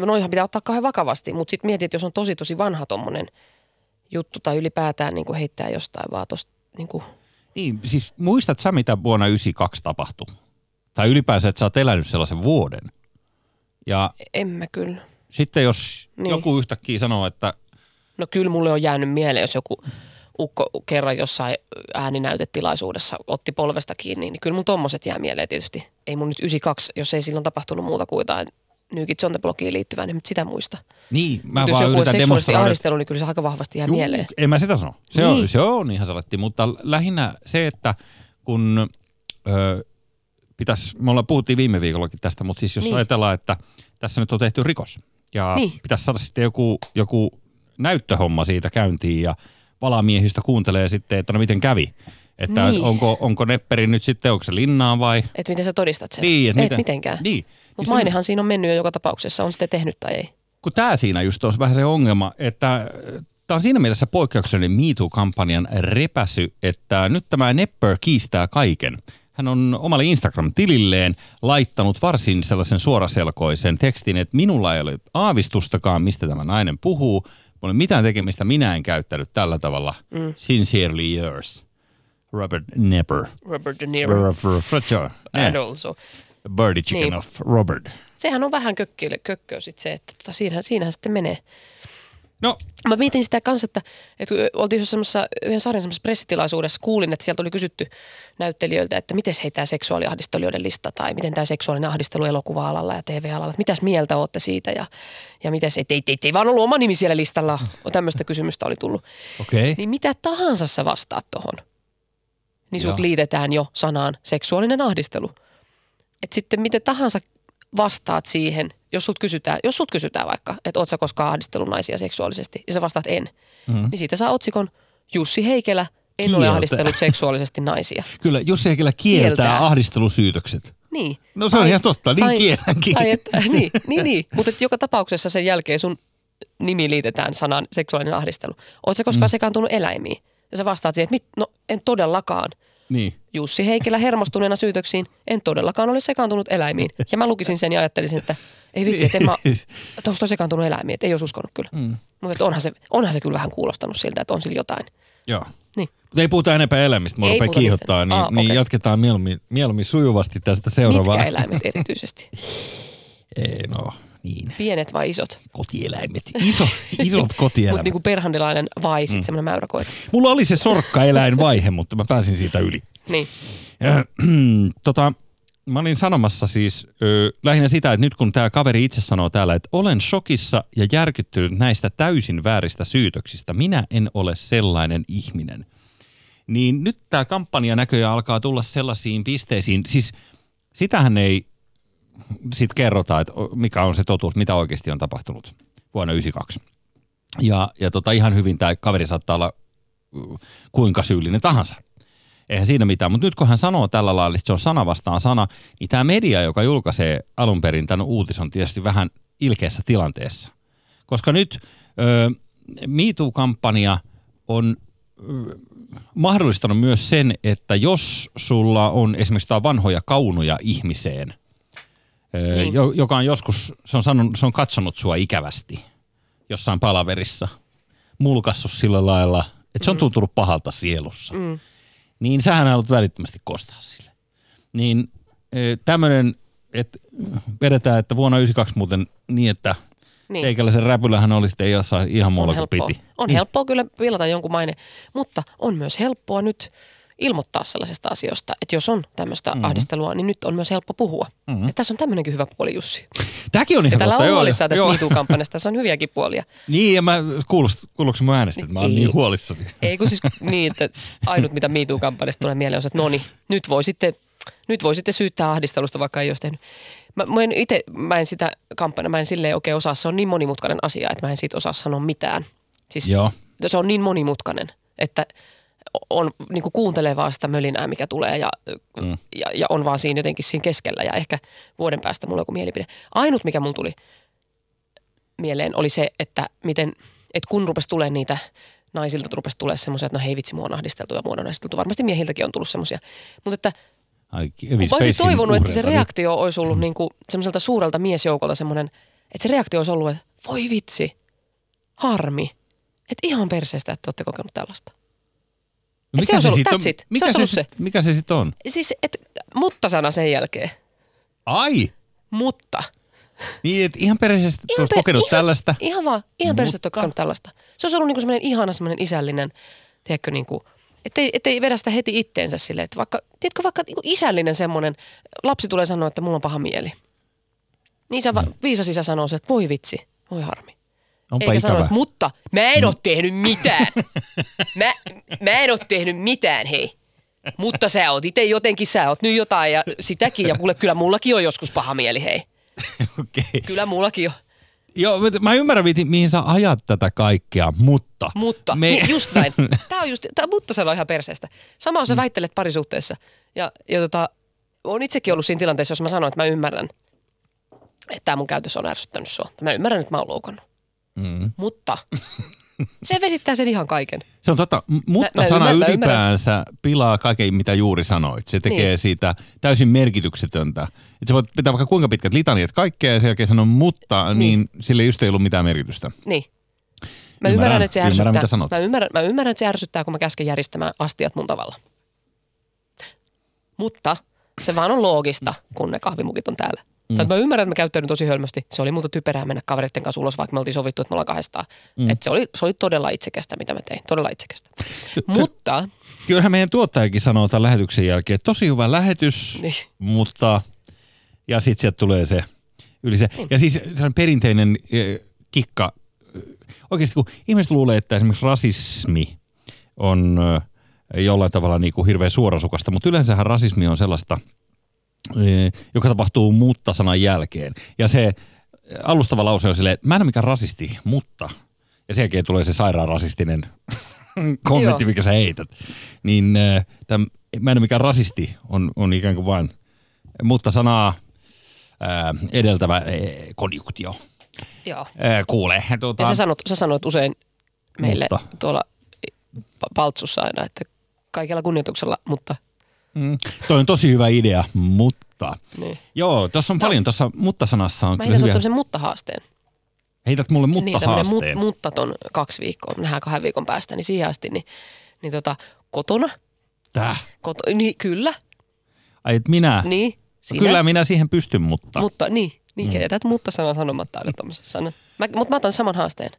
noihan pitää ottaa kauhean vakavasti, mutta sitten mietit, että jos on tosi tosi vanha tommonen juttu tai ylipäätään niin kuin heittää jostain vaan tosta niin kuin, Niin, siis muistat sä, mitä vuonna 92 tapahtui? Tai ylipäänsä, että sä oot elänyt sellaisen vuoden. Ja en mä kyllä. sitten jos niin. joku yhtäkkiä sanoo, että No kyllä mulle on jäänyt mieleen, jos joku ukko kerran jossain ääninäytetilaisuudessa otti polvesta kiinni, niin kyllä mun tommoset jää mieleen tietysti. Ei mun nyt 92, jos ei silloin tapahtunut muuta kuin jotain New Kids on the Blockiin liittyvää, niin sitä muista. Niin, mä jos vaan joku on yritän seksuaalisesti demonstroida. ahdistelu, niin kyllä se aika vahvasti jää Juu, mieleen. En mä sitä sano. Se, on, Niin. se on ihan saletti, mutta lähinnä se, että kun ö, pitäisi, me ollaan puhuttiin viime viikollakin tästä, mutta siis jos Niin. ajatellaan, että tässä nyt on tehty rikos ja Niin. pitäisi saada sitten joku, joku näyttöhomma siitä käyntiin ja valamiehistö kuuntelee sitten, että no miten kävi. Että Niin. onko, onko nepperi nyt sitten, onko se linnaan vai? Että miten sä todistat sen. Niin, että Et miten- mitenkään. Niin. Mutta Niin se- mainehan siinä on mennyt jo joka tapauksessa, on sitten tehnyt tai ei. kun tämä siinä just on vähän se ongelma, että tämä on siinä mielessä poikkeuksellinen MeToo-kampanjan repäsy, että nyt tämä Nepper kiistää kaiken. Hän on omalle Instagram-tililleen laittanut varsin sellaisen suoraselkoisen tekstin, että minulla ei ole aavistustakaan, mistä tämä nainen puhuu. Mulla ei ole mitään tekemistä, minä en käyttänyt tällä tavalla. Mm. Sincerely yours. Robert Nepper. Robert De Niro. Fletcher. And also. Birdie chicken Niin. of Robert. Sehän on vähän kökköä, kökköä sit se, että tota, siinähän, siinähän sitten menee. No, Mä mietin sitä kanssa, että, että kun oltiin semmoisessa, yhden sarjan semmoisessa pressitilaisuudessa, kuulin, että sieltä oli kysytty näyttelijöiltä, että miten hei tämä seksuaaliahdistelijoiden lista tai miten tämä seksuaalinen ahdistelu elokuva-alalla ja TV-alalla, että mitäs mieltä olette siitä ja, ja miten se, että ei, ei, ei vaan ollut oma nimi siellä listalla, tämmöistä kysymystä oli tullut. Okay. Niin mitä tahansa sä vastaat tohon, niin sut Joo. liitetään jo sanaan seksuaalinen ahdistelu. Et sitten miten tahansa vastaat siihen, jos sut kysytään, jos sut kysytään vaikka, että oot sä koskaan ahdistellut naisia seksuaalisesti, ja sä vastaat en, mm. niin siitä saa otsikon Jussi Heikelä, en ole Kieltää. ahdistellut seksuaalisesti naisia. Kyllä, Jussi Heikelä kieltää, Kieltää. ahdistelusyytökset. Niin. No se on ihan totta, niin kielänkin. Tai että, niin, niin, niin. mutta että joka tapauksessa sen jälkeen sun nimi liitetään sanaan seksuaalinen ahdistelu. Oletko sä koskaan mm. sekaantunut eläimiin? Ja sä vastaat siihen, että mit, no en todellakaan. Niin. Jussi Heikelä hermostuneena syytöksiin, en todellakaan ole sekaantunut eläimiin. Ja mä lukisin sen ja ajattelisin, että ei vitsi, että en mä, tuosta sekaantunut eläimiin, että ei olisi uskonut kyllä. Mm. Mutta onhan se, onhan se kyllä vähän kuulostanut siltä, että on sillä jotain. Joo. Niin. Mutta ei puhuta enempää Ei rupean puhuta kiihottaa, niin, Aa, niin jatketaan mieluummin, mieluummin sujuvasti tästä seuraavaan. Mitkä eläimet erityisesti? Ei, no, niin. Pienet vai isot? Kotieläimet. Iso, isot Mutta kotieläimet. niinku perhandilainen vai sitten mm. semmoinen mäyräkoira. Mulla oli se sorkkaeläinvaihe, mutta mä pääsin siitä yli. Niin. Ja, tota, mä olin sanomassa siis ö, lähinnä sitä, että nyt kun tämä kaveri itse sanoo täällä, että olen shokissa ja järkyttynyt näistä täysin vääristä syytöksistä. Minä en ole sellainen ihminen. Niin nyt tämä kampanja näköjään alkaa tulla sellaisiin pisteisiin. Siis sitähän ei sit kerrota, että mikä on se totuus, mitä oikeasti on tapahtunut vuonna 1992. Ja, ja tota, ihan hyvin tämä kaveri saattaa olla kuinka syyllinen tahansa. Eihän siinä mitään, mutta nyt kun hän sanoo tällä lailla, että se on sana vastaan sana, niin tämä media, joka julkaisee alun perin tämän uutis, on tietysti vähän ilkeässä tilanteessa. Koska nyt ö, MeToo-kampanja on mahdollistanut myös sen, että jos sulla on esimerkiksi vanhoja kaunoja ihmiseen, Niin. jo, joka on joskus, se on, sanonut, se on katsonut sua ikävästi jossain palaverissa, mulkassut sillä lailla, että se on tuntunut pahalta sielussa Mm. niin sähän haluat välittömästi kostaa sille. Niin tämmöinen, että vedetään, että vuonna 92 muuten niin, että Niin. teikäläisen räpylähän oli sitten jossain ihan muualla kuin helppoa. piti. On niin. helppoa kyllä pilata jonkun maine, mutta on myös helppoa nyt ilmoittaa sellaisesta asioista, että jos on tämmöistä Mhm. mm-hmm. ahdistelua, niin nyt on myös helppo puhua. Mm-hmm. Että tässä on tämmöinenkin hyvä puoli, Jussi. Tämäkin on Ja ihan täällä on huolissaan tästä. MeToo-kampanjasta, tässä on hyviäkin puolia. Niin, ja mä, kuulost, kuuluuko mun äänestä, että mä oon Ei. niin huolissani. Ei kun siis niin, että ainut mitä MeToo-kampanjasta tulee mieleen on että no niin, nyt voi sitten, nyt voi sitten syyttää ahdistelusta, vaikka ei olisi tehnyt. Mä, mä en itse, mä en sitä kampanjaa, mä en silleen oikein osaa, se on niin monimutkainen asia, että mä en siitä osaa sanoa mitään. Siis Joo. se on niin monimutkainen, että on niin kuin kuuntelee vaan sitä mölinää, mikä tulee ja, mm. ja, ja, on vaan siinä jotenkin siinä keskellä ja ehkä vuoden päästä mulla on joku mielipide. Ainut, mikä mulla tuli mieleen oli se, että miten, että kun rupesi tulee niitä naisilta rupesi tulee semmoisia, että no hei vitsi, mua on ahdisteltu ja mua on ahdisteltu. Varmasti miehiltäkin on tullut semmoisia. Mutta että Ai, olisin toivonut, että se niin- reaktio olisi ollut niinku semmoiselta suurelta miesjoukolta semmoinen, että se reaktio olisi ollut, että voi vitsi, harmi. Että ihan perseestä, että olette kokenut tällaista. No Et se olisi ollut- sit on? it. Se Mikä olisi ollut sit, mikä se sitten on? Siis, että mutta-sana sen jälkeen. Ai! Mutta. Niin, että ihan perheisesti Ihan kokenut ihan, tällaista. Ihan vaan, ihan Mutta- kokenut tällaista. Se olisi ollut niinku semmoinen ihana semmoinen isällinen tiedätkö, niin kuin, ettei, ettei vedä sitä heti itteensä silleen, että vaikka, tiedätkö, vaikka niin kuin isällinen semmoinen, lapsi tulee sanoa, että mulla on paha mieli. Niin isä, mm. viisas isä sanoo se, että voi vitsi, voi harmi. Onpa Eikä ikävä. että mutta mä en ole tehnyt mitään. Mä, mä en ole tehnyt mitään, hei. Mutta sä oot itse jotenkin, sä oot nyt jotain ja sitäkin. Ja kuule, kyllä mullakin on joskus paha mieli, hei. Okei. Kyllä mullakin on. Joo, mä- mä ymmärrän, mihin- mihin sä ajat tätä kaikkea, mutta... Mutta, Me... niin, just näin. Tämä on just, tää, mutta se on ihan perseestä. Sama on sä väittelet parisuhteessa. Ja, ja tota, on itsekin ollut siinä tilanteessa, jos mä sanon, että mä ymmärrän, että tämä mun käytös on ärsyttänyt sua. Mä ymmärrän, että mä oon loukannut. Mm. Mutta se vesittää sen ihan kaiken. Se on totta, mutta mä sana ymmärrän, mä ylipäänsä pilaa kaiken, mitä juuri sanoit. Se tekee Niin. siitä täysin merkityksetöntä. Et sä voit pitää vaikka kuinka pitkät litaniat kaikkea ja sen jälkeen sanoa mutta, niin, niin sille just ei ollut mitään merkitystä. Niin. Mä Ymmärrän, ymmärrän, että se ymmärrän, ärsyttää. mitä sanot. Mä ymmärrän, mä ymmärrän, että se ärsyttää, kun mä käsken järjestämään astiat mun tavalla. Mutta se vaan on loogista, kun ne kahvimukit on täällä. Mm. Tai mä ymmärrän, että mä käyttäydyn tosi hölmösti. Se oli muuta typerää mennä kavereiden kanssa ulos, vaikka me oltiin sovittu, että me ollaan kahdestaan. Mm. Et se, oli, se oli todella itsekästä, mitä mä tein. Todella itsekästä. Mutta, Kyllähän meidän tuottajakin sanoo tämän lähetyksen jälkeen, että tosi hyvä lähetys, niin, mutta... Ja sitten sieltä tulee se yli se. Ja siis sellainen perinteinen eh, kikka. eh, Oikeasti kun ihmiset luulee, että esimerkiksi rasismi on eh, jollain tavalla niin kuin hirveän suorasukasta, mutta yleensähän rasismi on sellaista, joka tapahtuu mutta-sanan jälkeen. Ja se alustava lause on silleen, mä en ole mikään rasisti, mutta... Ja sen jälkeen tulee se sairaan rasistinen kommentti, Joo. mikä sä heität. Niin äh, täm, mä en ole mikään rasisti, on, on ikään kuin vain mutta sanaa ää, edeltävä ää, konjunktio. joo. Ää, kuule, tuota, Ja sä sanot, sä sanot usein meille Mutta. tuolla pa- paltsussa aina, että kaikella kunnioituksella, mutta mm, toi on tosi hyvä idea, mutta... niin. Joo, tuossa on No. paljon, tuossa mutta-sanassa on Mä kyllä heitän hyviä. tämmöisen mutta-haasteen. Heität mulle niin, mutta-haasteen. mut, muttaton kaksi viikkoa, nähdään kahden viikon päästä, niin siihen asti, niin, niin tota, kotona, Täh. koto, niin kyllä, Ai, et minä? niin, sinä, Kyllä minä siihen pystyn, mutta... mutta niin, niin mm. jätät mutta sanan sanomatta aina tommosessa sanan. Mä, mutta mä otan saman haasteen.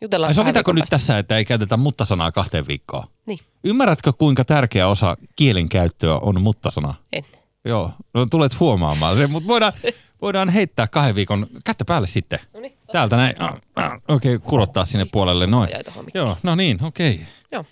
Jutellaan Ai, sovitaanko nyt tässä, että ei käytetä mutta-sanaa kahteen viikkoon? Niin, Ymmärrätkö, kuinka tärkeä osa kielenkäyttöä on mutta-sana? en. Joo, no tulet huomaamaan sen, mutta voidaan, voidaan heittää kahden viikon kättä päälle sitten. No niin, Täältä näin, Ah, ah, okei, okay, kulottaa sinne puolelle noin. Joo, no niin, okei. Okay. Joo.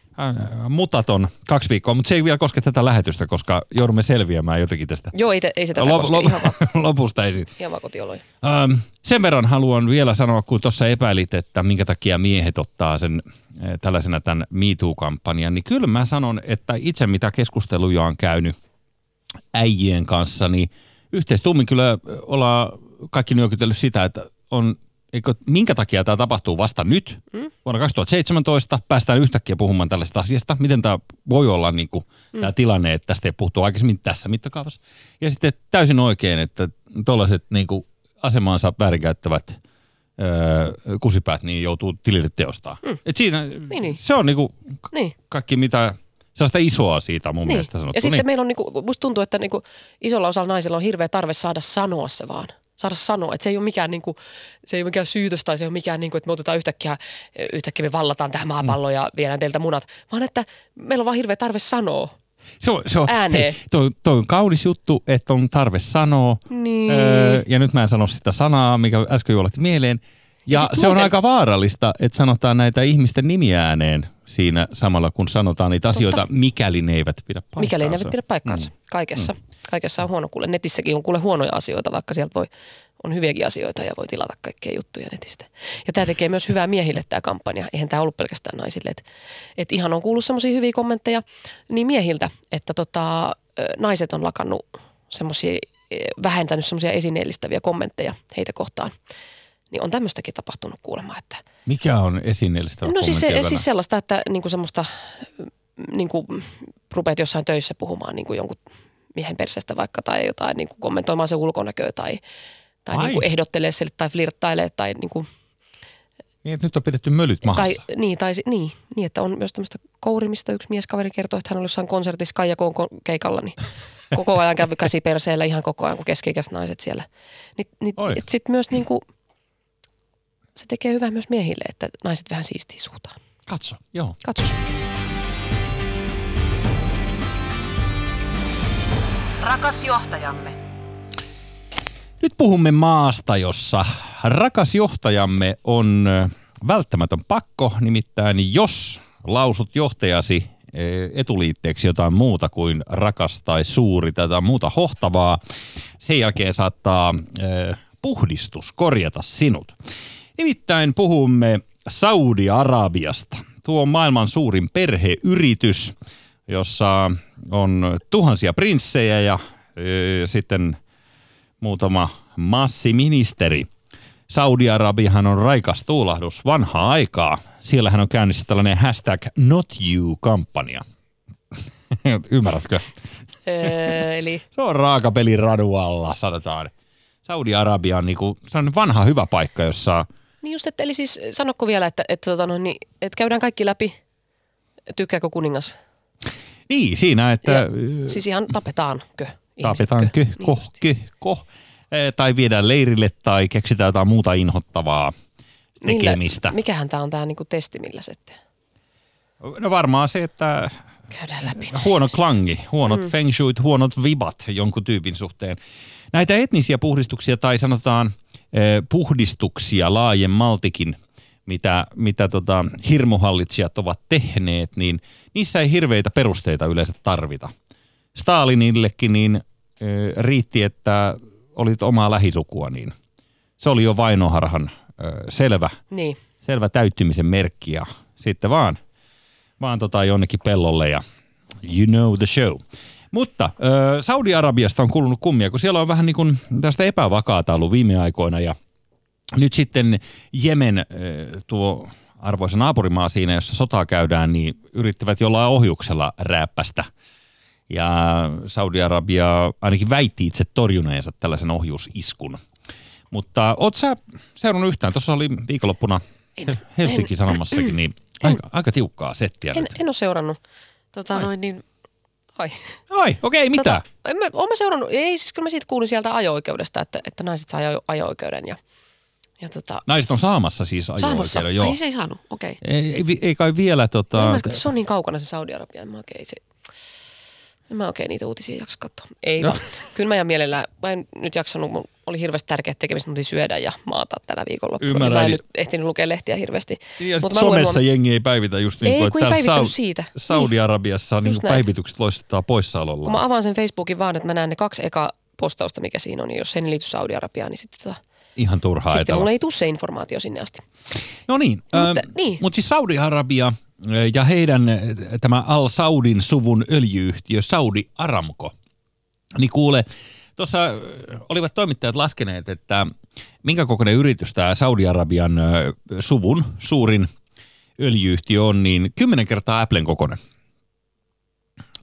Mutaton kaksi viikkoa, mutta se ei vielä koske tätä lähetystä, koska joudumme selviämään jotenkin tästä Joo, ei, te, ei se tätä Lop- koske, lop- ihan, lopusta ensin. ihan vaan kotioloja. Ähm, sen verran haluan vielä sanoa, kun tuossa epäilit, että minkä takia miehet ottaa sen äh, tällaisena tämän MeToo-kampanjan, niin kyllä mä sanon, että itse mitä keskusteluja on käynyt äijien kanssa, niin yhteistummin kyllä ollaan kaikki nyökytellyt sitä, että on, eikö, minkä takia tämä tapahtuu vasta nyt, mm. vuonna 2017, päästään yhtäkkiä puhumaan tällaista asiasta, miten tämä voi olla niin kuin, mm. tämä tilanne, että tästä ei puhuttu aikaisemmin tässä mittakaavassa. Ja sitten täysin oikein, että tuollaiset niin kuin asemaansa väärinkäyttävät öö, kusipäät niin joutuu tilille teostaan. Mm. Et siinä, Niin, niin. se on niin kuin Niin. kaikki mitä, sellaista isoa siitä on mun Niin. mielestä sanottu. Ja sitten niin. meillä on, niinku, musta tuntuu, että niinku, isolla osalla naisilla on hirveä tarve saada sanoa se vaan. Saada sanoa, että se ei ole mikään, niinku, se ei ole mikään syytös tai se ei ole mikään, niinku, että me otetaan yhtäkkiä, yhtäkkiä me vallataan tähän maapalloon ja viedään teiltä munat, vaan että meillä on vaan hirveä tarve sanoa. Se on, se on, ääneen. Hei, toi, toi on kaunis juttu, että on tarve sanoa. Niin. Öö, ja nyt mä en sano sitä sanaa, mikä äsken juolet mieleen. Ja, Ja se on muuten- aika vaarallista, että sanotaan näitä ihmisten nimiä ääneen siinä samalla, kun sanotaan niitä asioita, mikäli ne eivät pidä paikkaansa. Mikäli ne eivät pidä paikkaansa. Mm. Kaikessa. Mm. Kaikessa on huono kuule. Netissäkin on kuule huonoja asioita, vaikka sieltä voi, on hyviäkin asioita ja voi tilata kaikkea juttuja netistä. Ja tämä tekee myös hyvää miehille tämä kampanja. Eihän tämä ollut pelkästään naisille. Et, et ihan on kuullut semmoisia hyviä kommentteja niin miehiltä, että tota, naiset on lakannut semmoisia, vähentänyt semmoisia esineellistäviä kommentteja heitä kohtaan. Niin on tämmöistäkin tapahtunut kuulemma, että Mikä on esineellistä No siis, se, siis sellaista, että niinku semmoista, niinku, rupeat jossain töissä puhumaan niinku jonkun miehen persestä vaikka tai jotain niinku kommentoimaan se ulkonäköä tai, tai Ai. niinku ehdottelee sille tai flirttailee tai, niinku, Niin, että nyt on pidetty mölyt tai, mahassa. niin, tai niin, niin, että on myös tämmöistä kourimista. Yksi mieskaveri kertoi, että hän oli jossain konsertissa Kaijakoon ko- keikalla, niin koko ajan kävi käsi perseellä ihan koko ajan, kun keski naiset siellä. Niin, niin, Oi. et sit myös niinku, se tekee hyvää myös miehille, että naiset vähän siistii suutaan. Katso, joo. Katso. Rakas johtajamme. Nyt puhumme maasta, jossa rakas johtajamme on äh, välttämätön pakko, nimittäin jos lausut johtajasi äh, etuliitteeksi jotain muuta kuin rakas tai suuri tai jotain muuta hohtavaa, sen jälkeen saattaa äh, puhdistus korjata sinut. Nimittäin puhumme Saudi-Arabiasta. Tuo on maailman suurin perheyritys, jossa on tuhansia prinssejä ja ö, sitten muutama massiministeri. Saudi-Arabiahan on raikas tuulahdus vanhaa aikaa. Siellähän on käynnissä tällainen hashtag not you-kampanja. Ymmärrätkö? Öö, eli Se on raakapeli radualla, sanotaan. Saudi-Arabia on niinku, se on vanha hyvä paikka, jossa Niin just, että, eli siis sanokko vielä, että, että, tota, no, niin, että käydään kaikki läpi, tykkääkö kuningas? Niin, siinä, että Ja, siis ihan tapetaankö ihmiset? tapetaan kö, Niin ko, just. kö, ko, eh, tai viedään leirille tai keksitään jotain muuta inhottavaa tekemistä. Millä, mikähän tämä on tämä niinku testi, millä sitten No varmaan se, että käydään läpi. huono klangi, huonot mm. feng shuit, huonot vibat jonkun tyypin suhteen. Näitä etnisiä puhdistuksia tai sanotaan puhdistuksia laajemmaltikin, mitä, mitä tota, hirmuhallitsijat ovat tehneet, niin niissä ei hirveitä perusteita yleensä tarvita. Stalinillekin niin eh, riitti, että olit omaa lähisukua, niin se oli jo vainoharhan eh, selvä Niin. selvä täyttymisen merkki ja sitten vaan, vaan tota jonnekin pellolle ja you know the show. Mutta ö, Saudi-Arabiasta on kulunut kummia, kun siellä on vähän niin kuin tästä epävakaata ollut viime aikoina ja nyt sitten Jemen, ö, tuo arvoisa naapurimaa siinä, jossa sotaa käydään, niin yrittävät jollain ohjuksella rääppästä. Ja Saudi-Arabia ainakin väitti itse torjuneensa tällaisen ohjusiskun. Mutta oot sä seurannut yhtään? Tuossa oli viikonloppuna. Helsinki Sanomassakin, niin aika, aika tiukkaa settiä En, nyt. en ole seurannut. Tota, Ai. noin, niin, ai. Ai, okei, mitä? Tota, en mä, oon mä seurannut, ei siis kyllä mä siitä kuulin sieltä ajo-oikeudesta, että, että naiset saa ajo, ajo-oikeuden ja, ja tota, Naiset on saamassa siis saamassa. ajo-oikeuden, joo. Ai se ei saanut, okei. Okay. Ei, ei, ei kai vielä tota... No, että se on niin kaukana se Saudi-Arabia, en mä oikein se, en mä oikein niitä uutisia jaksa katsoa. Ei No. vaan. Kyllä mä ihan mielellään, mä en nyt jaksanut, mun oli hirveästi tärkeää tekemistä, mutta syödä ja maata tällä viikolla. Ymmärrän, Mä en nyt ehtinyt lukea lehtiä hirveästi. Ja Mut sit mä luen somessa huom- jengi ei päivitä just niin Ei, kuin, ei että täällä päivitellyt siitä. Niin. Saudi-Arabiassa on niin näin. päivitykset loistetaan poissaololla. Kun mä avaan sen Facebookin vaan, että mä näen ne kaksi eka postausta, mikä siinä on, niin jos se ei liity Saudi-Arabiaan, niin sitten, tota, Ihan turhaa sitten etälä. mulla ei tule se informaatio sinne asti. No niin, Mutta- mutta, niin. mutta siis Saudi-Arabia ö, ja heidän ö, tämä Al-Saudin suvun öljyyhtiö Saudi Aramco, niin kuule, tuossa ö, olivat toimittajat laskeneet, että minkä kokoinen yritys tämä Saudi-Arabian ö, suvun suurin öljyyhtiö on, niin kymmenen kertaa Applen kokoinen.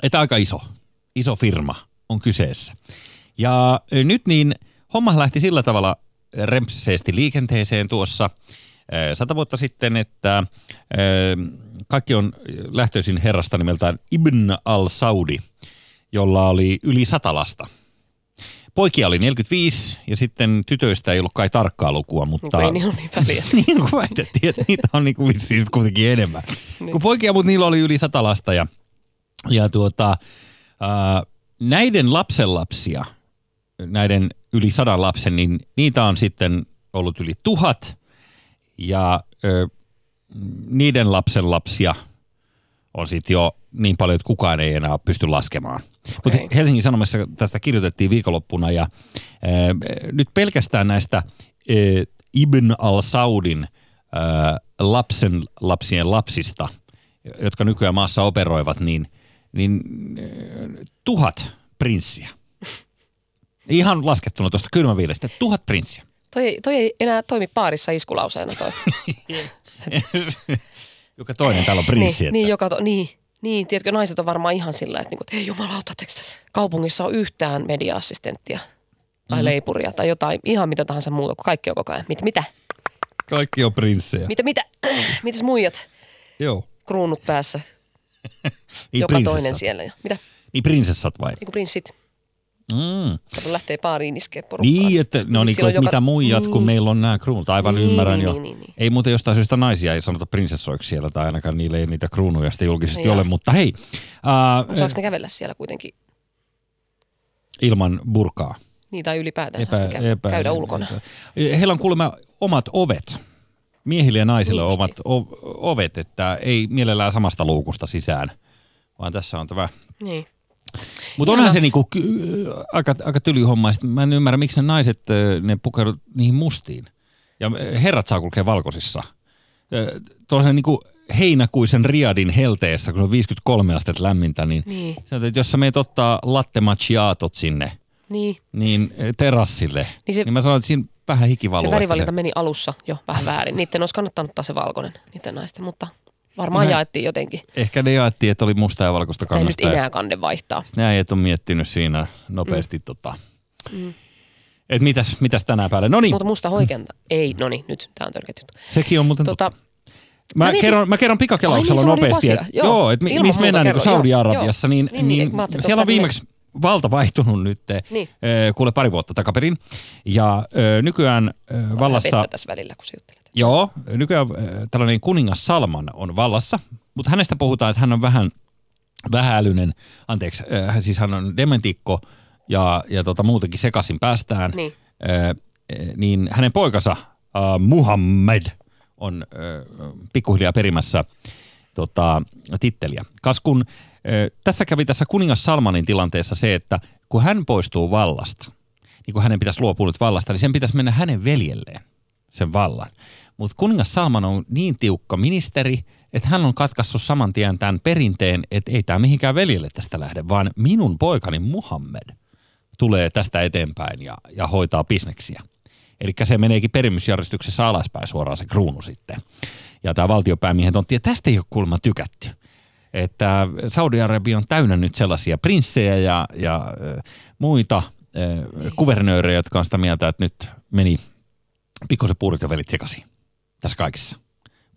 Että aika iso, iso firma on kyseessä. Ja ö, nyt niin homma lähti sillä tavalla rempseesti liikenteeseen tuossa sata vuotta sitten, että kaikki on lähtöisin herrasta nimeltään Ibn al-Saudi, jolla oli yli sata lasta. Poikia oli 45 ja sitten tytöistä ei ollut kai tarkkaa lukua, mutta... Niin, ei niillä niin väliä. niin kuin väitettiin, että niitä on niin kuin sit kuitenkin enemmän. Niin. Kun poikia, mutta niillä oli yli sata lasta ja, ja tuota, ää, näiden lapsenlapsia, näiden yli sadan lapsen, niin niitä on sitten ollut yli tuhat ja ö, niiden lapsenlapsia on sitten jo niin paljon, että kukaan ei enää pysty laskemaan. Mutta Okei. Helsingin Sanomissa tästä kirjoitettiin viikonloppuna ja äh, nyt pelkästään näistä äh, Ibn al-Saudin äh, lapsen lapsien lapsista, jotka nykyään maassa operoivat, niin, niin äh, tuhat prinssiä. Ihan laskettuna tuosta kylmäviilestä, tuhat prinssiä. Toi, toi ei enää toimi paarissa iskulauseena toi. Joka toinen täällä on prinssi. niin, niin, joka to, niin, niin, tiedätkö, naiset on varmaan ihan sillä, että, niinku, että ei jumalauta, kaupungissa on yhtään media-assistenttia tai mm. leipuria tai jotain, ihan mitä tahansa muuta, kun kaikki on koko ajan. Mit, mitä? Kaikki on prinssejä. Mitä, mitä? Mitäs muijat? Joo. Kruunut päässä, Niin joka prinsessat. toinen siellä. Mitä? Niin prinsessat vai? Niin kuin prinssit. Mm. Kato, lähtee baariin iskee porukkaa. Niin, että no niin, että mitä muijat, kun niin. meillä on nämä kruunut. Aivan Niin, ymmärrän niin, jo. niin, niin, niin. Ei muuten jostain syystä naisia ei sanota prinsessoiksi siellä, tai ainakaan niille ei niitä kruunuja sitten julkisesti Joo. ole. Mutta hei, äh, saako ne kävellä siellä kuitenkin? ilman burkaa. Niin tai ylipäätään epä, epä, käydä ulkona. Epä. Heillä on kuulemma omat ovet. Miehille ja naisille niin omat o- ovet, että ei mielellään samasta luukusta sisään, vaan tässä on tämä niin. Mutta onhan se niinku, aika, aika tyly homma. mä en ymmärrä, miksi ne naiset ne pukeudut niihin mustiin. Ja herrat saa kulkea valkoisissa. Tuollaisen niinku heinäkuisen riadin helteessä, kun se on 53 astetta lämmintä, niin, niin. Sieltä, että jos sä meet ottaa latte macchiatot sinne, niin, niin terassille, niin, se, niin mä sanoin, että siinä vähän hikivalua. Se värivalinta se... meni alussa jo vähän väärin. Niiden olisi kannattanut ottaa se valkoinen, niiden naisten, mutta Varmaan Mä, jaettiin jotenkin. Ehkä ne jaettiin, että oli musta ja valkoista kannasta. Ei nyt enää kande vaihtaa. Ne äijät on miettinyt siinä nopeasti mm. tota. Mm. Et mitäs, mitäs tänään päälle? No niin. Mutta musta hoikenta. Ei, no niin, nyt tämä on törkeä juttu. Sekin on muuten tota, Mä, mä, mietin... kerron, mä kerron pikakelauksella niin, nopeasti, että joo, joo että mi, missä mennään niin Saudi-Arabiassa, niin, niin, niin, niin siellä on viimeksi valta vaihtunut nyt, niin. äh, kuule pari vuotta takaperin. Ja äh, nykyään äh, vallassa... tässä välillä, kun juttelet. Joo, nykyään äh, tällainen kuningas Salman on vallassa, mutta hänestä puhutaan, että hän on vähän vähäilyinen, anteeksi, äh, siis hän on dementikko ja, ja tota, muutenkin sekaisin päästään. Niin. Äh, niin hänen poikansa äh, Muhammed on äh, pikkuhiljaa perimässä tota, titteliä. Kas kun äh, tässä kävi tässä kuningas Salmanin tilanteessa se, että kun hän poistuu vallasta, niin kun hänen pitäisi luopua nyt vallasta, niin sen pitäisi mennä hänen veljelleen sen vallan. Mutta kuningas Salman on niin tiukka ministeri, että hän on katkaissut saman tien tämän perinteen, että ei tämä mihinkään veljelle tästä lähde, vaan minun poikani Muhammed tulee tästä eteenpäin ja, ja hoitaa bisneksiä. Eli se meneekin perimysjärjestyksessä alaspäin suoraan se kruunu sitten. Ja tämä valtiopäämiehen tontti, ja tästä ei ole kuulemma tykätty. Että Saudi-Arabia on täynnä nyt sellaisia prinssejä ja, ja muita äh, kuvernöörejä, jotka on sitä mieltä, että nyt meni pikkusen puurut ja velit sekaisin tässä kaikessa.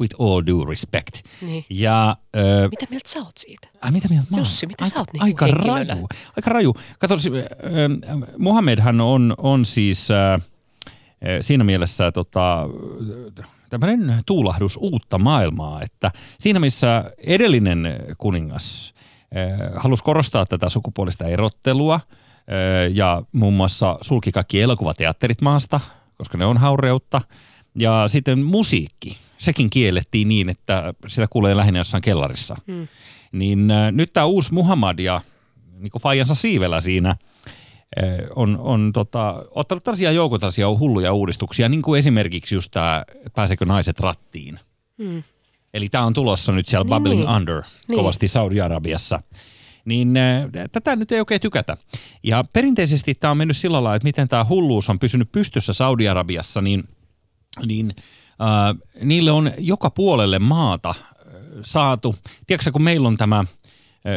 With all due respect. Niin. Ja, ö, mitä mieltä sä oot siitä? Ai, mitä mieltä mä Jussi, mitä sä oot niin Aika raju. Aika raju. Kato, äh, Mohamedhan on, on siis äh, siinä mielessä tota, tämmöinen tuulahdus uutta maailmaa, että siinä missä edellinen kuningas äh, halusi korostaa tätä sukupuolista erottelua ja muun muassa sulki kaikki elokuvateatterit maasta, koska ne on haureutta – ja sitten musiikki, sekin kiellettiin niin, että sitä kuulee lähinnä jossain kellarissa. Hmm. Niin äh, nyt tämä uusi Muhammad ja niin Fajansa siivellä siinä äh, on, on tota, ottanut tällaisia joukot tällaisia hulluja uudistuksia, niin kuin esimerkiksi just tämä pääsekö naiset rattiin. Hmm. Eli tämä on tulossa nyt siellä niin, Bubbling niin. Under niin. kovasti Saudi-Arabiassa. Niin äh, tätä nyt ei oikein tykätä. Ja perinteisesti tämä on mennyt sillä lailla, että miten tämä hulluus on pysynyt pystyssä Saudi-Arabiassa, niin – niin äh, niille on joka puolelle maata äh, saatu, tiedätkö kun meillä on tämä äh,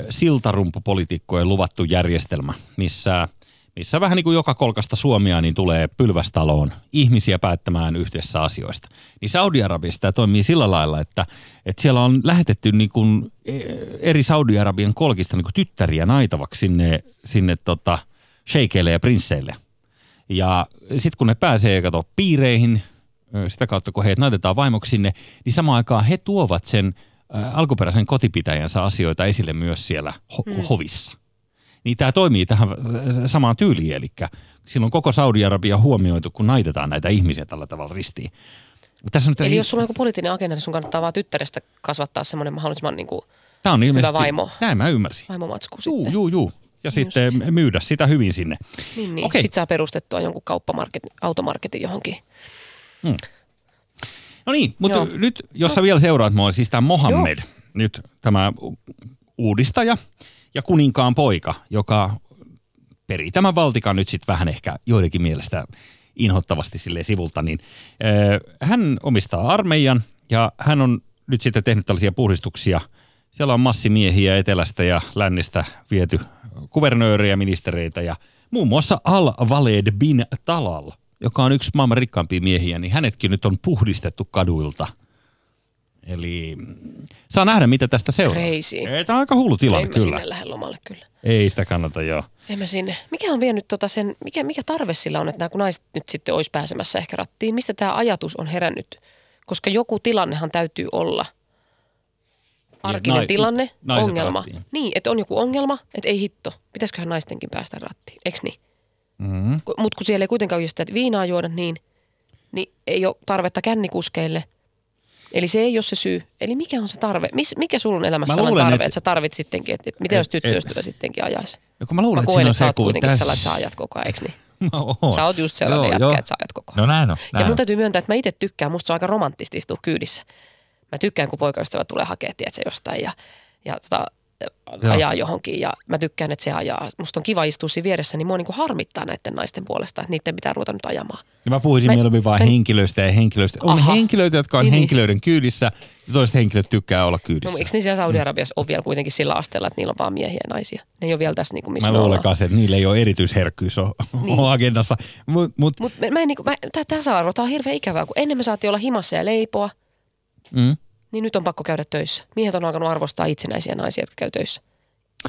siltarumpupolitiikkojen luvattu järjestelmä, missä, missä vähän niin kuin joka kolkasta Suomia niin tulee pylvästaloon ihmisiä päättämään yhdessä asioista. Niin Saudi-Arabiassa tämä toimii sillä lailla, että, että siellä on lähetetty niin kuin e, eri Saudi-Arabian kolkista niin kuin tyttäriä naitavaksi sinne, sinne tota, sheikeille ja prinsseille. Ja sitten kun ne pääsee kato piireihin, sitä kautta, kun heidät naitetaan vaimoksi sinne, niin samaan aikaan he tuovat sen alkuperäisen kotipitäjänsä asioita esille myös siellä ho- hmm. hovissa. Niin tämä toimii tähän samaan tyyliin, eli silloin koko Saudi-Arabia huomioitu, kun naitetaan näitä ihmisiä tällä tavalla ristiin. tässä on Eli jos sulla on joku poliittinen agenda, niin sun kannattaa vaan tyttärestä kasvattaa semmoinen mahdollisimman niin kuin Tämä on hyvä vaimo. Näin mä ymmärsin. Vaimomatsku juu, sitten. Juu, juu. Ja Just. sitten myydä sitä hyvin sinne. Niin, niin. Okay. Sitten saa perustettua jonkun kauppamarket, automarketin johonkin Hmm. No niin, mutta Joo. nyt jos sä vielä seuraat mua, siis tämä Mohammed, Joo. nyt tämä uudistaja ja kuninkaan poika, joka peri tämän valtikan nyt sitten vähän ehkä joidenkin mielestä inhottavasti sille sivulta, niin äh, hän omistaa armeijan ja hän on nyt sitten tehnyt tällaisia puhdistuksia. Siellä on massimiehiä etelästä ja lännistä viety kuvernöörejä, ministereitä ja muun muassa Al-Valed bin Talal – joka on yksi maailman rikkaampia miehiä, niin hänetkin nyt on puhdistettu kaduilta. Eli saa nähdä, mitä tästä seuraa. Crazy. Ei, tämä on aika hullu tilanne, Ei kyllä. sinne lähde lomalle kyllä. Ei sitä kannata, joo. Ei mä sinne. Mikä on vienyt tota sen, mikä, mikä tarve sillä on, että nämä kun naiset nyt sitten olisi pääsemässä ehkä rattiin? Mistä tämä ajatus on herännyt? Koska joku tilannehan täytyy olla. arkinen nai- tilanne, ongelma. rattiin. Niin, että on joku ongelma, että ei hitto, pitäisiköhän naistenkin päästä rattiin, eikö niin? Mm-hmm. Mutta kun siellä ei kuitenkaan ole sitä, että viinaa juoda niin, niin ei ole tarvetta kännikuskeille. Eli se ei ole se syy. Eli mikä on se tarve? Mis, mikä sulla on elämässä luulen, tarve, että- että sä tarvit sittenkin, että, että mitä jos Et- tyttöystävä sittenkin ajaisi? Ja kun mä luulen, Mä että koen, on että sä oot kuitenkin tässä... sellainen, että sä ajat koko ajan, eikö niin? Mä oon. Sä oot just sellainen Joo, jätkä, joo. että sä ajat koko ajan. No näin on. Ja Näin mun on. täytyy myöntää, että mä itse tykkään, musta se on aika romanttista istua kyydissä. Mä tykkään, kun poikaystävä tulee hakea, tiedätkö, jostain ja, ja tota, Joo. ajaa johonkin ja mä tykkään, että se ajaa. Musta on kiva istua siinä vieressä, niin mua niinku harmittaa näiden naisten puolesta, että niiden pitää ruveta nyt ajamaan. Ja mä puhuisin Mä- mieluummin vain mä- henkilöistä ja henkilöistä. On Aha. henkilöitä, jotka on Niin, niin. henkilöiden kyydissä ja toiset henkilöt tykkää olla No kyydissä. eikö niin siellä Saudi-Arabiassa ole vielä kuitenkin sillä asteella, että niillä on vaan miehiä ja naisia? Ne ei ole vielä tässä, niinku, missä Mä me luulen kanssa, että niillä ei ole erityisherkkyys on, Niin. agendassa. Mut, mut, Mutta mä, mä en, niinku, mä, tää tasa-arvo, tää on hirveän ikävää, kun ennen me saatiin olla himassa ja leipoa, mm. Niin nyt on pakko käydä töissä. Miehet on alkanut arvostaa itsenäisiä naisia, jotka käy töissä.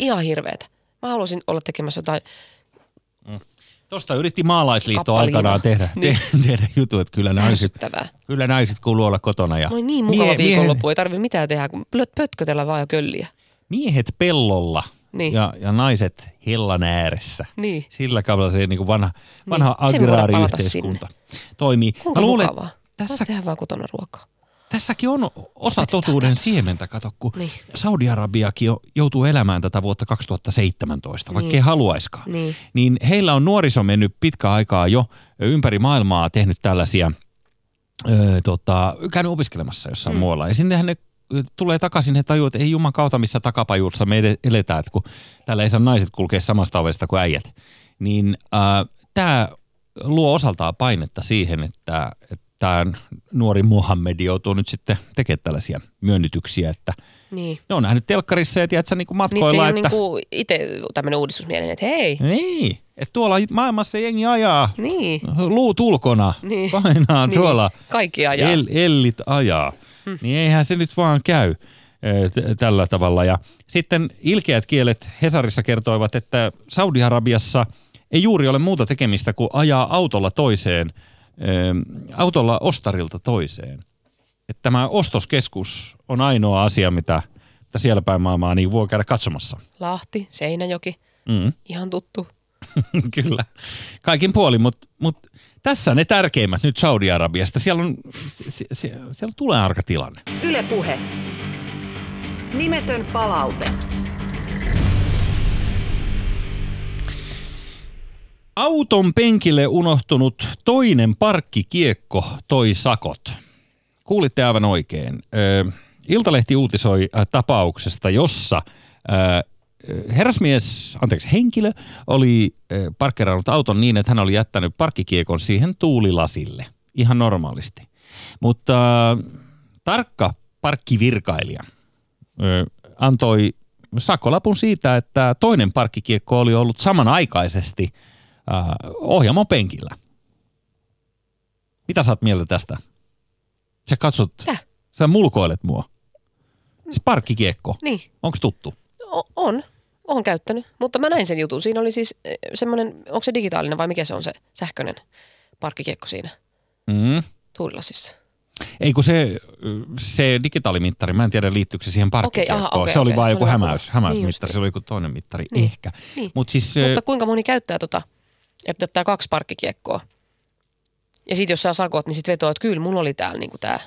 Ihan hirveetä. Mä haluaisin olla tekemässä jotain, Tuosta yritti maalaisliitto Kappaliina. aikanaan tehdä, Niin. te, tehdä juttu, että kyllä naiset, kyllä naiset kuuluu olla kotona. Ja No niin mukava mie- viikonloppu, ei tarvitse mitään tehdä, kun pötkötellä vaan ja kölliä. Miehet pellolla Niin. ja, ja naiset hellan ääressä. Niin. Sillä kaudella se niin kuin vanha, vanha Niin. Agraariyhteiskunta toimii. Kuinka Mä luulen, mukavaa. tässä, Tässä... tehdä vaan kotona ruokaa. Tässäkin on osa totuuden tässä. siementä. Kato, kun Niin. Saudi-Arabiakin jo- joutuu elämään tätä vuotta 2017, vaikka Niin. ei haluaiskaan. Niin. Niin heillä on nuoriso mennyt pitkä aikaa jo ympäri maailmaa tehnyt tällaisia, ö, tota, käynyt opiskelemassa jossain mm. muualla. Ja sinnehän ne tulee takaisin, he tajuavat, että ei juman kautta, missä takapajuussa me eletään, että kun täällä ei saa naiset kulkea samasta ovesta kuin äijät. Niin äh, tämä luo osaltaan painetta siihen, että tämä nuori Muhammed joutuu nyt sitten tekemään tällaisia myönnytyksiä, että Niin. ne on nähnyt telkkarissa ja tiedätkö, niin kuin Niin, että se matkoilla, ole että... niinku itse tämmöinen uudistusmielinen, että hei, Niin, että tuolla maailmassa jengi ajaa niin, luut ulkona, Niin. painaa Niin. tuolla, kaikki ajaa. El, ellit ajaa. Hmm. Niin eihän se nyt vaan käy eh, tällä tavalla. Ja sitten ilkeät kielet Hesarissa kertoivat, että Saudi-Arabiassa ei juuri ole muuta tekemistä kuin ajaa autolla toiseen, autolla ostarilta toiseen. Että tämä ostoskeskus on ainoa asia, mitä, mitä siellä päin maailmaa niin voi käydä katsomassa. Lahti, Seinäjoki, Mm. ihan tuttu. Kyllä, kaikin puolin, mutta mut tässä ne tärkeimmät nyt Saudi-Arabiasta. Siellä on, se, se, siellä tulee arka tilanne. Yle Puhe. Nimetön palaute. Auton penkille unohtunut toinen parkkikiekko toi sakot. Kuulitte aivan oikein. Ö, Iltalehti uutisoi äh, tapauksesta, jossa äh, herrasmies, anteeksi, henkilö oli äh, parkkeerannut auton niin, että hän oli jättänyt parkkikiekon siihen tuulilasille. Ihan normaalisti. Mutta äh, tarkka parkkivirkailija ö, antoi sakkolapun siitä, että toinen parkkikiekko oli ollut samanaikaisesti äh, ohjaamon penkillä. Mitä sä oot mieltä tästä? Sä katsot, Täh? sä mulkoilet mua. Se parkkikiekko, Niin, onko tuttu? o- on. Olen käyttänyt, mutta mä näin sen jutun. Siinä oli siis eh, semmoinen, onko se digitaalinen vai mikä se on se sähköinen parkkikiekko siinä Mm. tuulilasissa? Ei kun se, se digitaalimittari, mä en tiedä liittyykö se siihen parkkikiekkoon. aha, okei, se oli okei. vaan Se joku oli hämäys, joku- hämäysmittari, niin se oli joku toinen mittari, Niin, ehkä. niin. Mut siis, Mutta kuinka moni käyttää tota, että tämä kaksi parkkikiekkoa? Ja sitten jos saa sakot, niin sitten vetoaa, että kyllä mulla oli täällä niinku tää.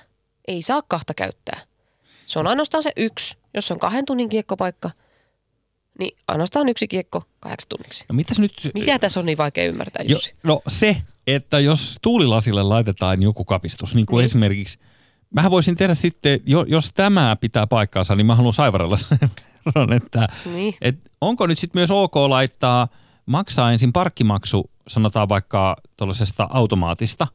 Ei saa kahta käyttää. Se on ainoastaan se yksi. Jos on kahden tunnin kiekkopaikka, niin ainoastaan yksi kiekko kahdeksi tunniksi. no mitäs nyt... Mitä tässä on niin vaikea ymmärtää, Jo, Jussi? no se, että jos tuulilasille laitetaan joku kapistus, niin kuin Niin. esimerkiksi, mähän voisin tehdä sitten, jo, jos tämä pitää paikkaansa, niin mä haluan saivarella sen verran, että Niin. et onko nyt sitten myös ok laittaa, maksaa ensin parkkimaksu, sanotaan vaikka tuollaisesta automaatista,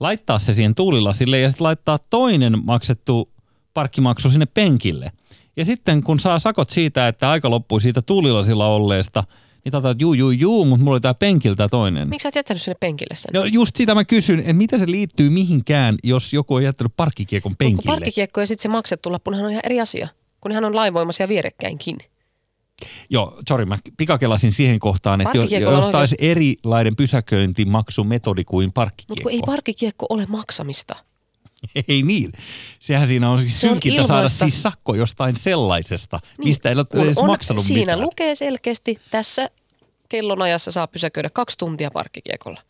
laittaa se siihen tuulilasille ja sitten laittaa toinen maksettu parkkimaksu sinne penkille. Ja sitten kun saa sakot siitä, että aika loppui siitä tuulilasilla olleesta, niin tätä, että juu, juu, juu, mutta mulla oli tää penkiltä toinen. Miksi sä oot jättänyt sinne penkille sen? No just sitä mä kysyn, että mitä se liittyy mihinkään, jos joku on jättänyt parkkikiekon Mut kun penkille. parkkikiekko ja sitten se maksettu lappuhan on ihan eri asia, kun nehän on lainvoimaisia vierekkäinkin. Joo, sorry, mä pikakelasin siihen kohtaan, että jos, jos on taisi erilainen pysäköintimaksumetodi kuin Mutta parkkikiekko. kun ei parkkikiekko ole maksamista. Ei niin. Sehän siinä on siis Se on synkintä saada siis sakko jostain sellaisesta, niin, mistä ei ole edes on, maksanut Siinä mitään. lukee selkeästi, tässä kellonajassa saa pysäköidä kaksi tuntia parkkikiekolla.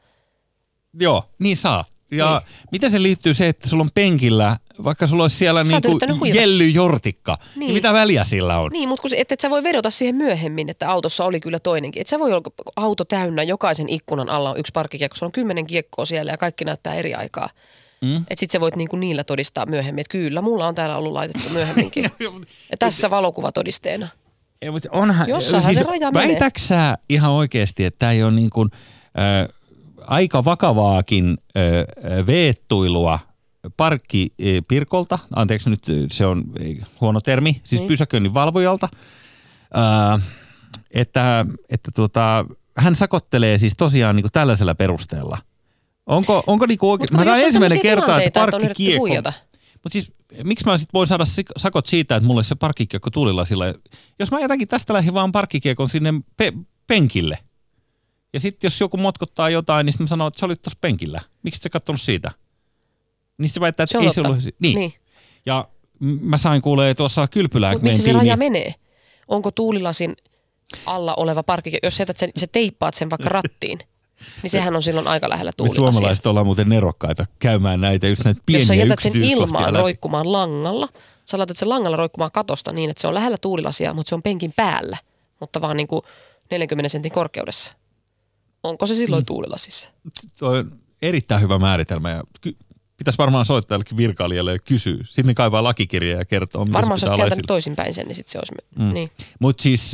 Joo, niin saa. Ja Niin. miten se liittyy se, että sulla on penkillä, vaikka sulla olisi siellä niinku jellyjortikka, niin. niin mitä väliä sillä on? Niin, mutta kun, se- et, et sä voi vedota siihen myöhemmin, että autossa oli kyllä toinenkin. Et sä voi olla auto täynnä, jokaisen ikkunan alla on yksi parkkikiekko. Se on kymmenen kiekkoa siellä ja kaikki näyttää eri aikaa. Mm. Että sit sä voit niinku niillä todistaa myöhemmin, että kyllä, mulla on täällä ollut laitettu myöhemminkin. ja tässä valokuvatodisteena. Ei, mutta onhan, Jossainhan se raja menee. väitäksä ihan oikeasti, että tämä ei ole niin kuin, äh, aika vakavaakin veettuilua parkki äh, Pirkolta, anteeksi nyt se on huono termi, siis Niin. pysäköinnin valvojalta, että, että tuota, hän sakottelee siis tosiaan niin kuin tällaisella perusteella. Onko, onko niin kuin oikein, mä on ensimmäinen kerta, että että parkkikiekko, huijata. mutta siis miksi mä sit voin saada sakot siitä, että mulle se parkkikiekko tulilasilla, jos mä jätänkin tästä lähdin vaan parkkikiekon sinne pe- penkille. Ja sitten jos joku motkottaa jotain, niin sitten mä sanon, että sä olit tuossa penkillä. Miksi sä kattonut siitä? Niin se väittää, että Se ei se ollut. Niin. niin. Ja mä sain kuulee tuossa kylpylään, Mutta missä se raja niin, menee? Onko tuulilasin alla oleva parkkikiekko, jos jätät sen, sä teippaat sen vaikka rattiin, niin sehän on silloin aika lähellä me tuulilasia. suomalaiset ollaan muuten nerokkaita käymään näitä, just näitä pieniä Jos sä jätät sen ilmaan läpi. roikkumaan langalla, sä laitat sen langalla roikkumaan katosta niin, että se on lähellä tuulilasia, mutta se on penkin päällä, mutta vaan niin kuin 40 sentin korkeudessa. Onko se silloin mm. tuulilasissa? Toi on erittäin hyvä määritelmä ja ky- pitäisi varmaan soittaa jollekin virkailijalle ja kysyä. Sitten ne kaivaa lakikirjaa ja kertoo, mitä Varmaan se kääntänyt esillä. toisinpäin sen, niin sit se olisi... Mm. Niin. Mutta siis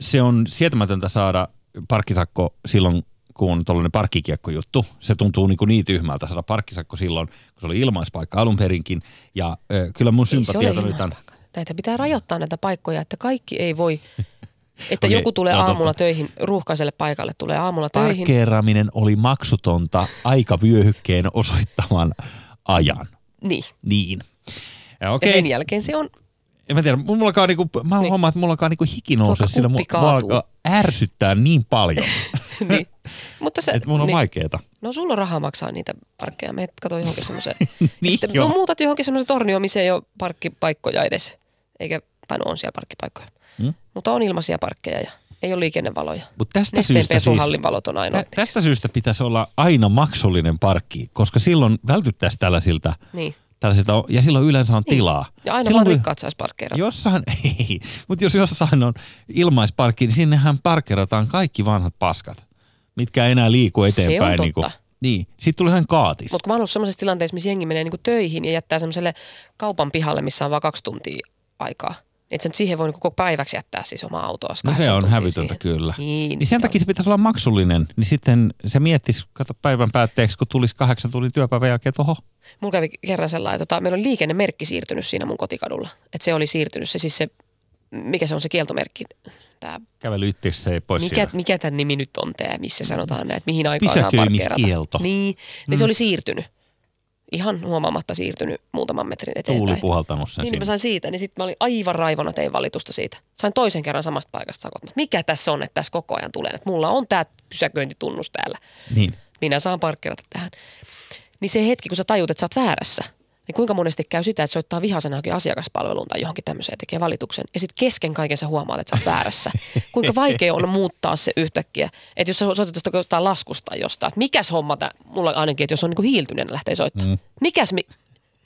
se on sietämätöntä saada parkkisakko silloin, kun tuollainen parkkikiekkojuttu. Se tuntuu niin, kuin niin tyhmältä saada parkkisakko silloin, kun se oli ilmaispaikka alun perinkin. Ja ö, kyllä mun nyt on... ilmaispaikka. Näitä pitää rajoittaa näitä paikkoja, että kaikki ei voi... Että Okei, joku tulee totta. aamulla töihin, ruuhkaiselle paikalle tulee aamulla töihin. Parkkeeraaminen oli maksutonta aikavyöhykkeen osoittaman ajan. Niin. Niin. Ja Ja okei, sen jälkeen se on en mä tiedä, mulla alkaa niinku, mä Niin. huomaan, että mulla alkaa niinku hiki nousee mua kaatuu. alkaa ärsyttää niin paljon, niin. Mutta se, että mun on niin. vaikeeta. No sulla on rahaa maksaa niitä parkkeja. Me kato johonkin semmoiseen. Niin, Sitten joo. no, muutat johonkin semmoiseen tornioon, missä ei ole parkkipaikkoja edes. Eikä, tai no on siellä parkkipaikkoja. Hmm? Mutta on ilmaisia parkkeja ja ei ole liikennevaloja. Mutta tästä Nesteen syystä siis, valot on ainoa. tä, tästä syystä pitäisi olla aina maksullinen parkki, koska silloin vältyttäisiin tällaisilta, Niin. tällaisilta ja silloin yleensä on Niin. tilaa. Ja aina silloin, vaan rikkaat saisi parkkeerata. Jossain, ei, mutta jos jossain on ilmaisparkki, niin sinnehän parkkerataan kaikki vanhat paskat, mitkä ei enää liiku Se on eteenpäin. totta. Niin, niin. Sitten tulee ihan kaatis. Mutta kun mä oon ollut semmoisessa tilanteessa, missä jengi menee niinku töihin ja jättää semmoiselle kaupan pihalle, missä on vain kaksi tuntia aikaa. Että sä nyt siihen voi niinku koko päiväksi jättää siis omaa autoa. No se on hävytöntä siihen. kyllä. Niin, Niin sen se takia se pitäisi olla maksullinen, niin sitten se miettisi, kato päivän päätteeksi, kun tulisi kahdeksan tunnin työpäivän jälkeen, että oho, Mulla kävi kerran sellainen, tota, meillä oli liikennemerkki siirtynyt siinä mun kotikadulla. Että se oli siirtynyt, se siis se, mikä se on se kieltomerkki, tää, kävely itse pois mikä, sieltä. mikä tämän nimi nyt on tämä, missä sanotaan näin, että mihin aikaan saa parkkeerata. Niin, niin se oli siirtynyt. Ihan huomaamatta siirtynyt muutaman metrin eteenpäin. Tuuli puhaltanut sen Niin, niin mä sain siitä, niin sitten mä olin aivan raivona tein valitusta siitä. Sain toisen kerran samasta paikasta sakot. Mikä tässä on, että tässä koko ajan tulee, että mulla on tämä pysäköintitunnus täällä. Niin. Minä saan parkkeerata tähän. Niin se hetki, kun sä tajut, että sä oot väärässä, niin kuinka monesti käy sitä, että soittaa vihaisena johonkin asiakaspalveluun tai johonkin tämmöiseen ja tekee valituksen. Ja sitten kesken kaiken sä huomaat, että sä oot väärässä. Kuinka vaikea on muuttaa se yhtäkkiä. Että jos sä soitat jostain laskusta tai jostain, että mikäs homma tämä, mulla ainakin, että jos on niinku hiiltyneenä lähtee soittamaan. Mm. Mikäs, mi,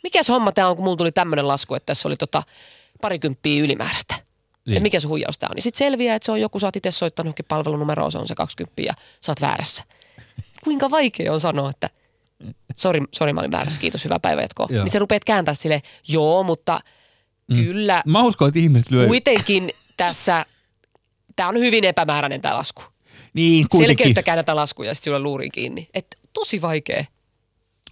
mikäs homma tämä on, kun mulla tuli tämmöinen lasku, että tässä oli tota parikymppiä ylimääräistä. Niin. Niin. Että mikä se huijaus tämä on. Niin sitten selviää, että se on joku, sä oot itse soittanut johonkin palvelunumeroon, se on se 20 ja sä oot väärässä. Kuinka vaikea on sanoa, että sori, sori mä olin väärässä, kiitos, hyvää päivänjatkoa. Joo. Niin sä rupeat kääntää silleen, joo, mutta kyllä Mä uskon, että ihmiset lyö... kuitenkin tässä, tämä on hyvin epämääräinen tämä lasku. Niin, kuitenkin. Selkeyttäkää näitä laskuja ja sitten sulla luuriin kiinni. Et tosi vaikea.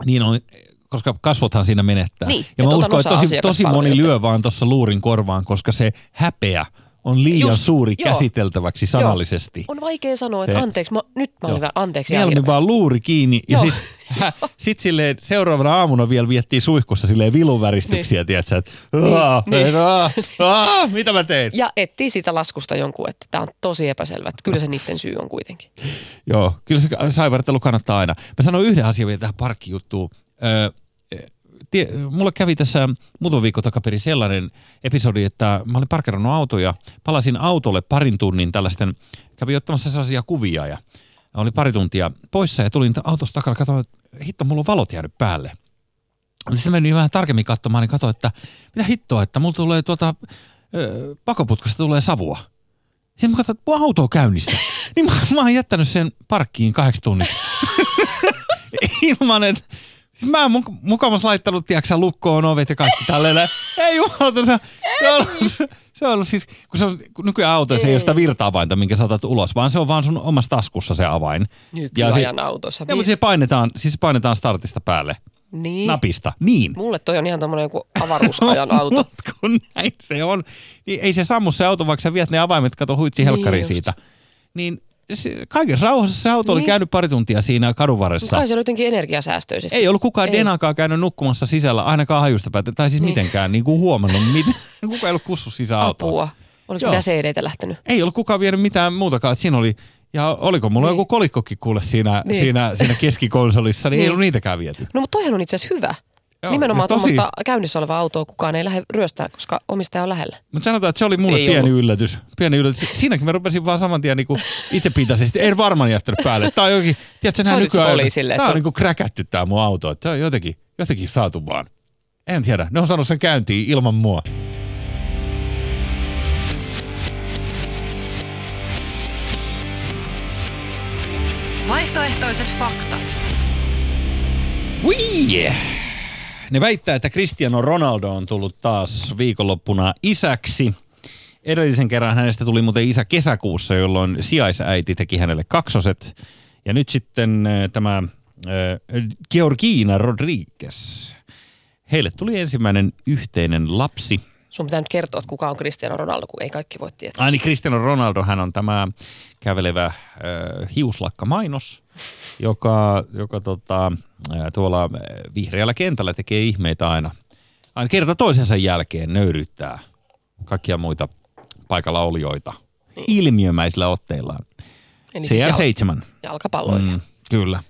Niin on, koska kasvothan siinä menettää. Niin, ja mä uskon, että tosi, tosi moni lyö vaan tuossa luurin korvaan, koska se häpeä on liian Just, suuri joo. käsiteltäväksi sanallisesti. On vaikea sanoa, että Se- anteeksi, mä, nyt mä olin Joo. vähän anteeksi. Mieluummin vaan luuri kiinni ja Joo. sit, silleen seuraavana aamuna vielä viettiin suihkussa silleen viluväristyksiä, niin. tiedätkö, että Niin, niin, aah, aah, mitä mä tein? Ja etsii siitä laskusta jonkun, että tämä on tosi epäselvä. Että kyllä se niiden syy on kuitenkin. Joo, kyllä se saivartelu kannattaa aina. Mä sanon yhden asian vielä tähän parkkijuttuun. Öö, tie, mulla kävi tässä muutama viikko takaperin sellainen episodi, että mä olin parkerannut autoja, palasin autolle parin tunnin tällaisten, kävin ottamassa sellaisia kuvia ja oli pari tuntia poissa ja tulin autosta takana, katsoin, että hitto, mulla on valot jäänyt päälle. Sitten menin vähän tarkemmin katsomaan, niin katsoin, että mitä hittoa, että mulla tulee tuolta ö, pakoputkasta tulee savua. Sitten mä katsoin, että mun auto on käynnissä. niin mä, mä oon jättänyt sen parkkiin kahdeksi tunniksi. Ilman, että Siis mä oon muk- laittanut, tiedätkö lukkoon ovet ja kaikki tälleen. Ei jumalauta, se, se, on ollut, se, se on ollut siis, kun, se on, kun nykyään autoissa ei ole sitä virta-avainta, minkä saatat ulos, vaan se on vaan sun omassa taskussa se avain. Nykyajan autossa. Ja, mutta se painetaan, siis se painetaan startista päälle. Niin. Napista. Niin. Mulle toi on ihan tommonen joku avaruusajan auto. Mut kun näin se on, niin ei se sammu se auto, vaikka sä viet ne avaimet, kato huitsi helkkari just. siitä. Niin se, kaikessa rauhassa se auto oli Niin. käynyt pari tuntia siinä kadun varressa. Kai se on jotenkin energiasäästöisesti. Ei ollut kukaan Ei. denakaan käynyt nukkumassa sisällä, ainakaan hajusta päätä, tai siis Niin. mitenkään niin kuin huomannut, mitä, kukaan ei ollut kussu sisään. Apua. Oliko Joo. mitään CD-tä lähtenyt? Ei ollut kukaan vienyt mitään muutakaan, että siinä oli, ja oliko mulla Niin. joku kolikkokin kuule siinä, Niin. siinä, siinä keskikonsolissa, niin, ei Niin. ollut niitäkään viety. No mutta toihan on itse asiassa hyvä. Joo, Nimenomaan ja tosi- tuommoista käynnissä olevaa autoa kukaan ei lähde ryöstää, koska omistaja on lähellä. Mutta sanotaan, että se oli mulle Ei pieni ollut. yllätys. Pieni yllätys. Siinäkin mä rupesin vaan saman tien niinku itsepintaisesti. En varmaan jättänyt päälle. Tää on jokin, tiedätkö, nämä nykyään, poliisille, se on on- niinku kräkätty tää mun auto. Se on jotenkin, jotenkin saatu vaan. En tiedä. Ne on saanut sen käyntiin ilman mua. Vaihtoehtoiset faktat. Ui! Ne väittää, että Cristiano Ronaldo on tullut taas viikonloppuna isäksi. Edellisen kerran hänestä tuli muuten isä kesäkuussa, jolloin sijaisäiti teki hänelle kaksoset. Ja nyt sitten äh, tämä äh, Georgina Rodriguez. Heille tuli ensimmäinen yhteinen lapsi. Sun pitää nyt kertoa, että kuka on Cristiano Ronaldo, kun ei kaikki voi tietää. Ai niin Cristiano Ronaldo, hän on tämä kävelevä äh, hiuslakkamainos, joka, joka tota, tuolla vihreällä kentällä tekee ihmeitä aina. Aina kerta toisensa jälkeen nöyryttää kaikkia muita paikalla olijoita Niin. ilmiömäisillä otteillaan. Eli siis jal- CR7. jalkapalloja. Mm, kyllä.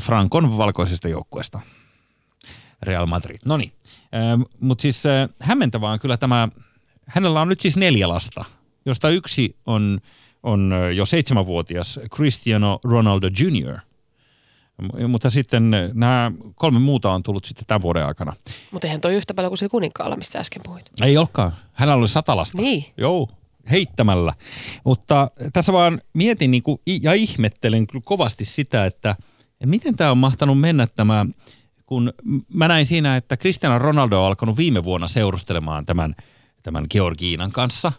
Frankon valkoisesta joukkueesta. Real Madrid. No niin. Mutta siis hämmentävää on kyllä tämä, hänellä on nyt siis neljä lasta, josta yksi on, on jo seitsemänvuotias Cristiano Ronaldo Jr. Mutta sitten nämä kolme muuta on tullut sitten tämän vuoden aikana. Mutta eihän toi yhtä paljon kuin sillä kuninkaalla, mistä äsken puhuit. Ei olekaan. Hänellä oli sata lasta. Niin. Joo, heittämällä. Mutta tässä vaan mietin niin kuin, ja ihmettelen kyllä kovasti sitä, että miten tämä on mahtanut mennä tämä, kun mä näin siinä, että Cristiano Ronaldo on alkanut viime vuonna seurustelemaan tämän, tämän Georgiinan kanssa.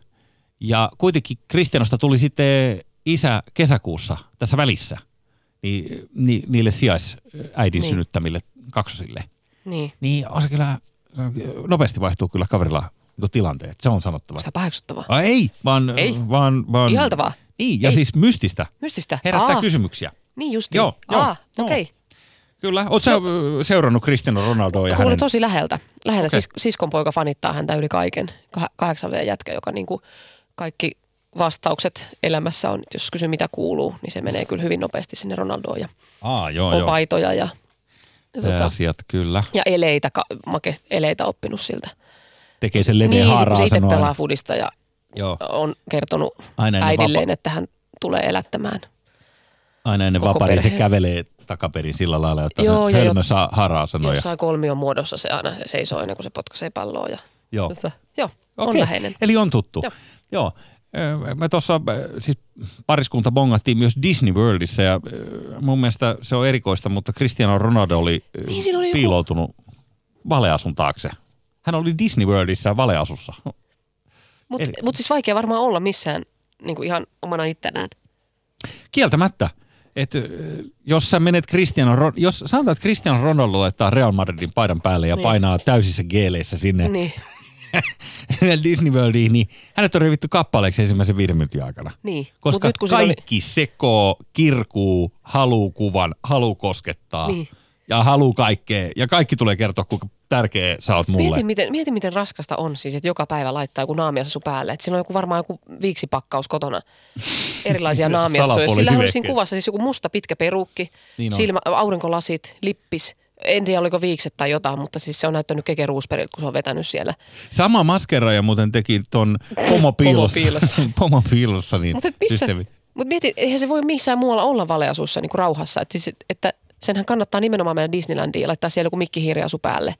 Ja kuitenkin Cristianosta tuli sitten isä kesäkuussa tässä välissä niin, ni, niille sijaisäidin Niin. synnyttämille kaksosille. Niin. Niin on se kyllä, nopeasti vaihtuu kyllä kaverilla niin tilanteet, se on sanottava. Tämä paheksuttavaa? Ai, ei, vaan, Ei. vaan, vaan Ihaltavaa? Niin, ja Ei. siis mystistä. Mystistä? Herättää Aa, kysymyksiä. Niin justi. Joo, joo, Aa, joo. okei. Okay. Kyllä. Oletko no. seurannut Cristiano Ronaldoa ja hänen... tosi läheltä. Lähellä Okei. sis, siskon poika fanittaa häntä yli kaiken. Kah- kahdeksan vuoden jätkä, joka niinku kaikki vastaukset elämässä on, jos kysyy mitä kuuluu, niin se menee kyllä hyvin nopeasti sinne Ronaldoon ja Aa, joo, on joo. paitoja ja, ja, Se tota, asiat kyllä. ja eleitä, makeista eleitä oppinut siltä. Tekee sen leveä Niin, haaraa se itse pelaa fudista ja Joo, on kertonut aina ennen, äidilleen, vapa- että hän tulee elättämään. aina ennen vaparia se kävelee takaperin sillä lailla, että Joo, se hölmö saa haraa sanoja. Jossain kolmion muodossa se aina se seisoo ennen kuin se potkaisee palloa. Ja, Joo. Tota, joo, on Okei, läheinen. Eli on tuttu. Joo. Joo. Me tuossa siis pariskunta bongattiin myös Disney Worldissa ja mun mielestä se on erikoista, mutta Cristiano Ronaldo oli, Niin, oli joku- piiloutunut valeasun taakse. Hän oli Disney Worldissa valeasussa. Mutta Eli- mut siis vaikea varmaan olla missään niin kuin ihan omana ittenään. Kieltämättä. Et, jos sä menet Cristiano, jos sanotaan, että Cristiano Ronaldo laittaa Real Madridin paidan päälle ja Niin. painaa täysissä geeleissä sinne Niin, Disney Worldiin, niin hänet on revitty kappaleeksi ensimmäisen viiden minuutin aikana. niin. Koska nyt kun kaikki sekoo, kirkuu, haluu kuvan, haluu koskettaa Niin. ja haluu kaikkea. Ja kaikki tulee kertoa, kuinka tärkeä sä oot mulle. Mieti miten, mieti, miten raskasta on siis, että joka päivä laittaa joku naamiasasu päälle. Että siinä on joku varmaan joku viiksipakkaus kotona. Erilaisia naamiassuja. Sillä on siinä kuvassa siis joku musta pitkä perukki, Niin on. silmä, aurinkolasit, lippis, En tiedä, oliko viikset tai jotain, mutta siis se on näyttänyt Keke Roosbergilta, kun se on vetänyt siellä. Sama maskeraaja muuten teki ton pomopiilossa. Pomopiilossa. pomopiilossa niin Mutta missä, mut mieti, eihän se voi missään muualla olla valeasussa niin kuin rauhassa. Että, siis, että senhän kannattaa nimenomaan mennä Disneylandiin ja laittaa siellä joku mikkihiiriasu päälle,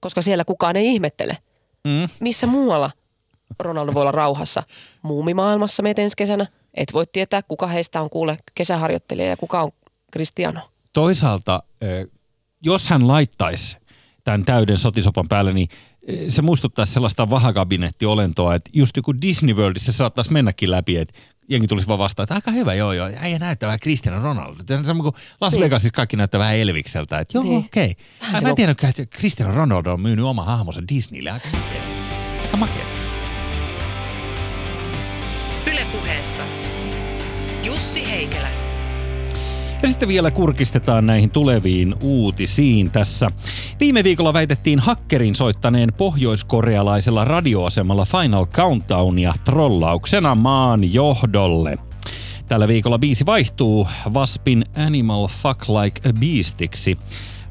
koska siellä kukaan ei ihmettele. Mm. Missä muualla Ronaldo voi olla rauhassa? Muumimaailmassa meet ensi kesänä. Et voi tietää, kuka heistä on kuule kesäharjoittelija ja kuka on Cristiano. Toisaalta, eh, jos hän laittaisi tämän täyden sotisopan päälle, niin eh, se muistuttaisi sellaista vahakabinettionlentoa, että just joku Disney Worldissa saattaisi mennäkin läpi, että jengi tulisi vaan vastaan, että aika hyvä, joo joo, äijä näyttää vähän Cristiano Ronaldo. Se on sama kuin Las Niin. Vegasissa kaikki näyttää vähän Elvikseltä, että joo Niin. okei. Okay. Mä en on- tiedäkään, että Cristiano Ronaldo on myynyt oma hahmonsa Disneylle, aika makea. Aika makea. Ylepuheessa Jussi Heikelä. Ja sitten vielä kurkistetaan näihin tuleviin uutisiin tässä. Viime viikolla väitettiin hakkerin soittaneen pohjoiskorealaisella radioasemalla Final Countdownia trollauksena maan johdolle. Tällä viikolla biisi vaihtuu Waspin Animal Fuck Like a Beastiksi.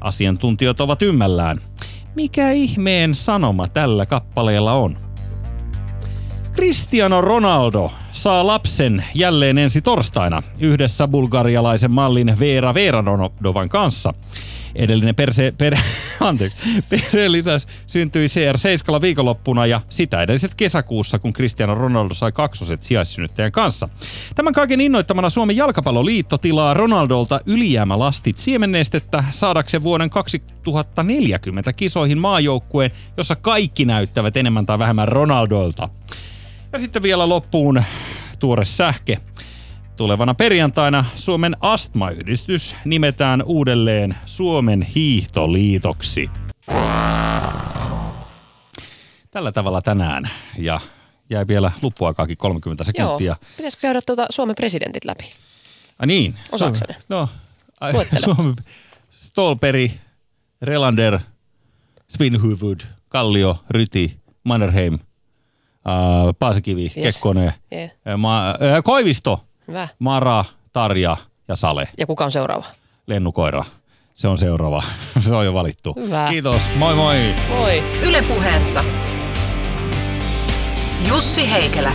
Asiantuntijat ovat ymmällään. Mikä ihmeen sanoma tällä kappaleella on? Cristiano Ronaldo saa lapsen jälleen ensi torstaina yhdessä bulgarialaisen mallin Veera Veeradovan kanssa. Edellinen perse, per, anteeksi, perheen lisäys syntyi CR7 viikonloppuna ja sitä edelliset kesäkuussa, kun Cristiano Ronaldo sai kaksoset sijaissynnyttäjän kanssa. Tämän kaiken innoittamana Suomen jalkapalloliitto tilaa Ronaldolta ylijäämälastit siemennestettä saadakseen vuoden 2040 kisoihin maajoukkueen, jossa kaikki näyttävät enemmän tai vähemmän Ronaldolta. Ja sitten vielä loppuun tuore sähke. Tulevana perjantaina Suomen astmayhdistys nimetään uudelleen Suomen hiihtoliitoksi. Tällä tavalla tänään. Ja jäi vielä luppuaikaakin 30 Joo. sekuntia. Pitäisikö käydä tuota Suomen presidentit läpi? Ai niin. Ne? No. Ai, Luettele. Suomi, Stolperi, Relander, Svinhuvud, Kallio, Ryti, Mannerheim, äh, Paasikivi, Yes. Kekkonen, Yeah. äh, Ma- äh, Koivisto, Hyvä. Mara, Tarja ja Sale, Ja kuka on seuraava? lennukoira. Se on seuraava. Se on jo valittu. Hyvä. Kiitos. Moi moi. Moi. Ylepuheessa Jussi Heikelä.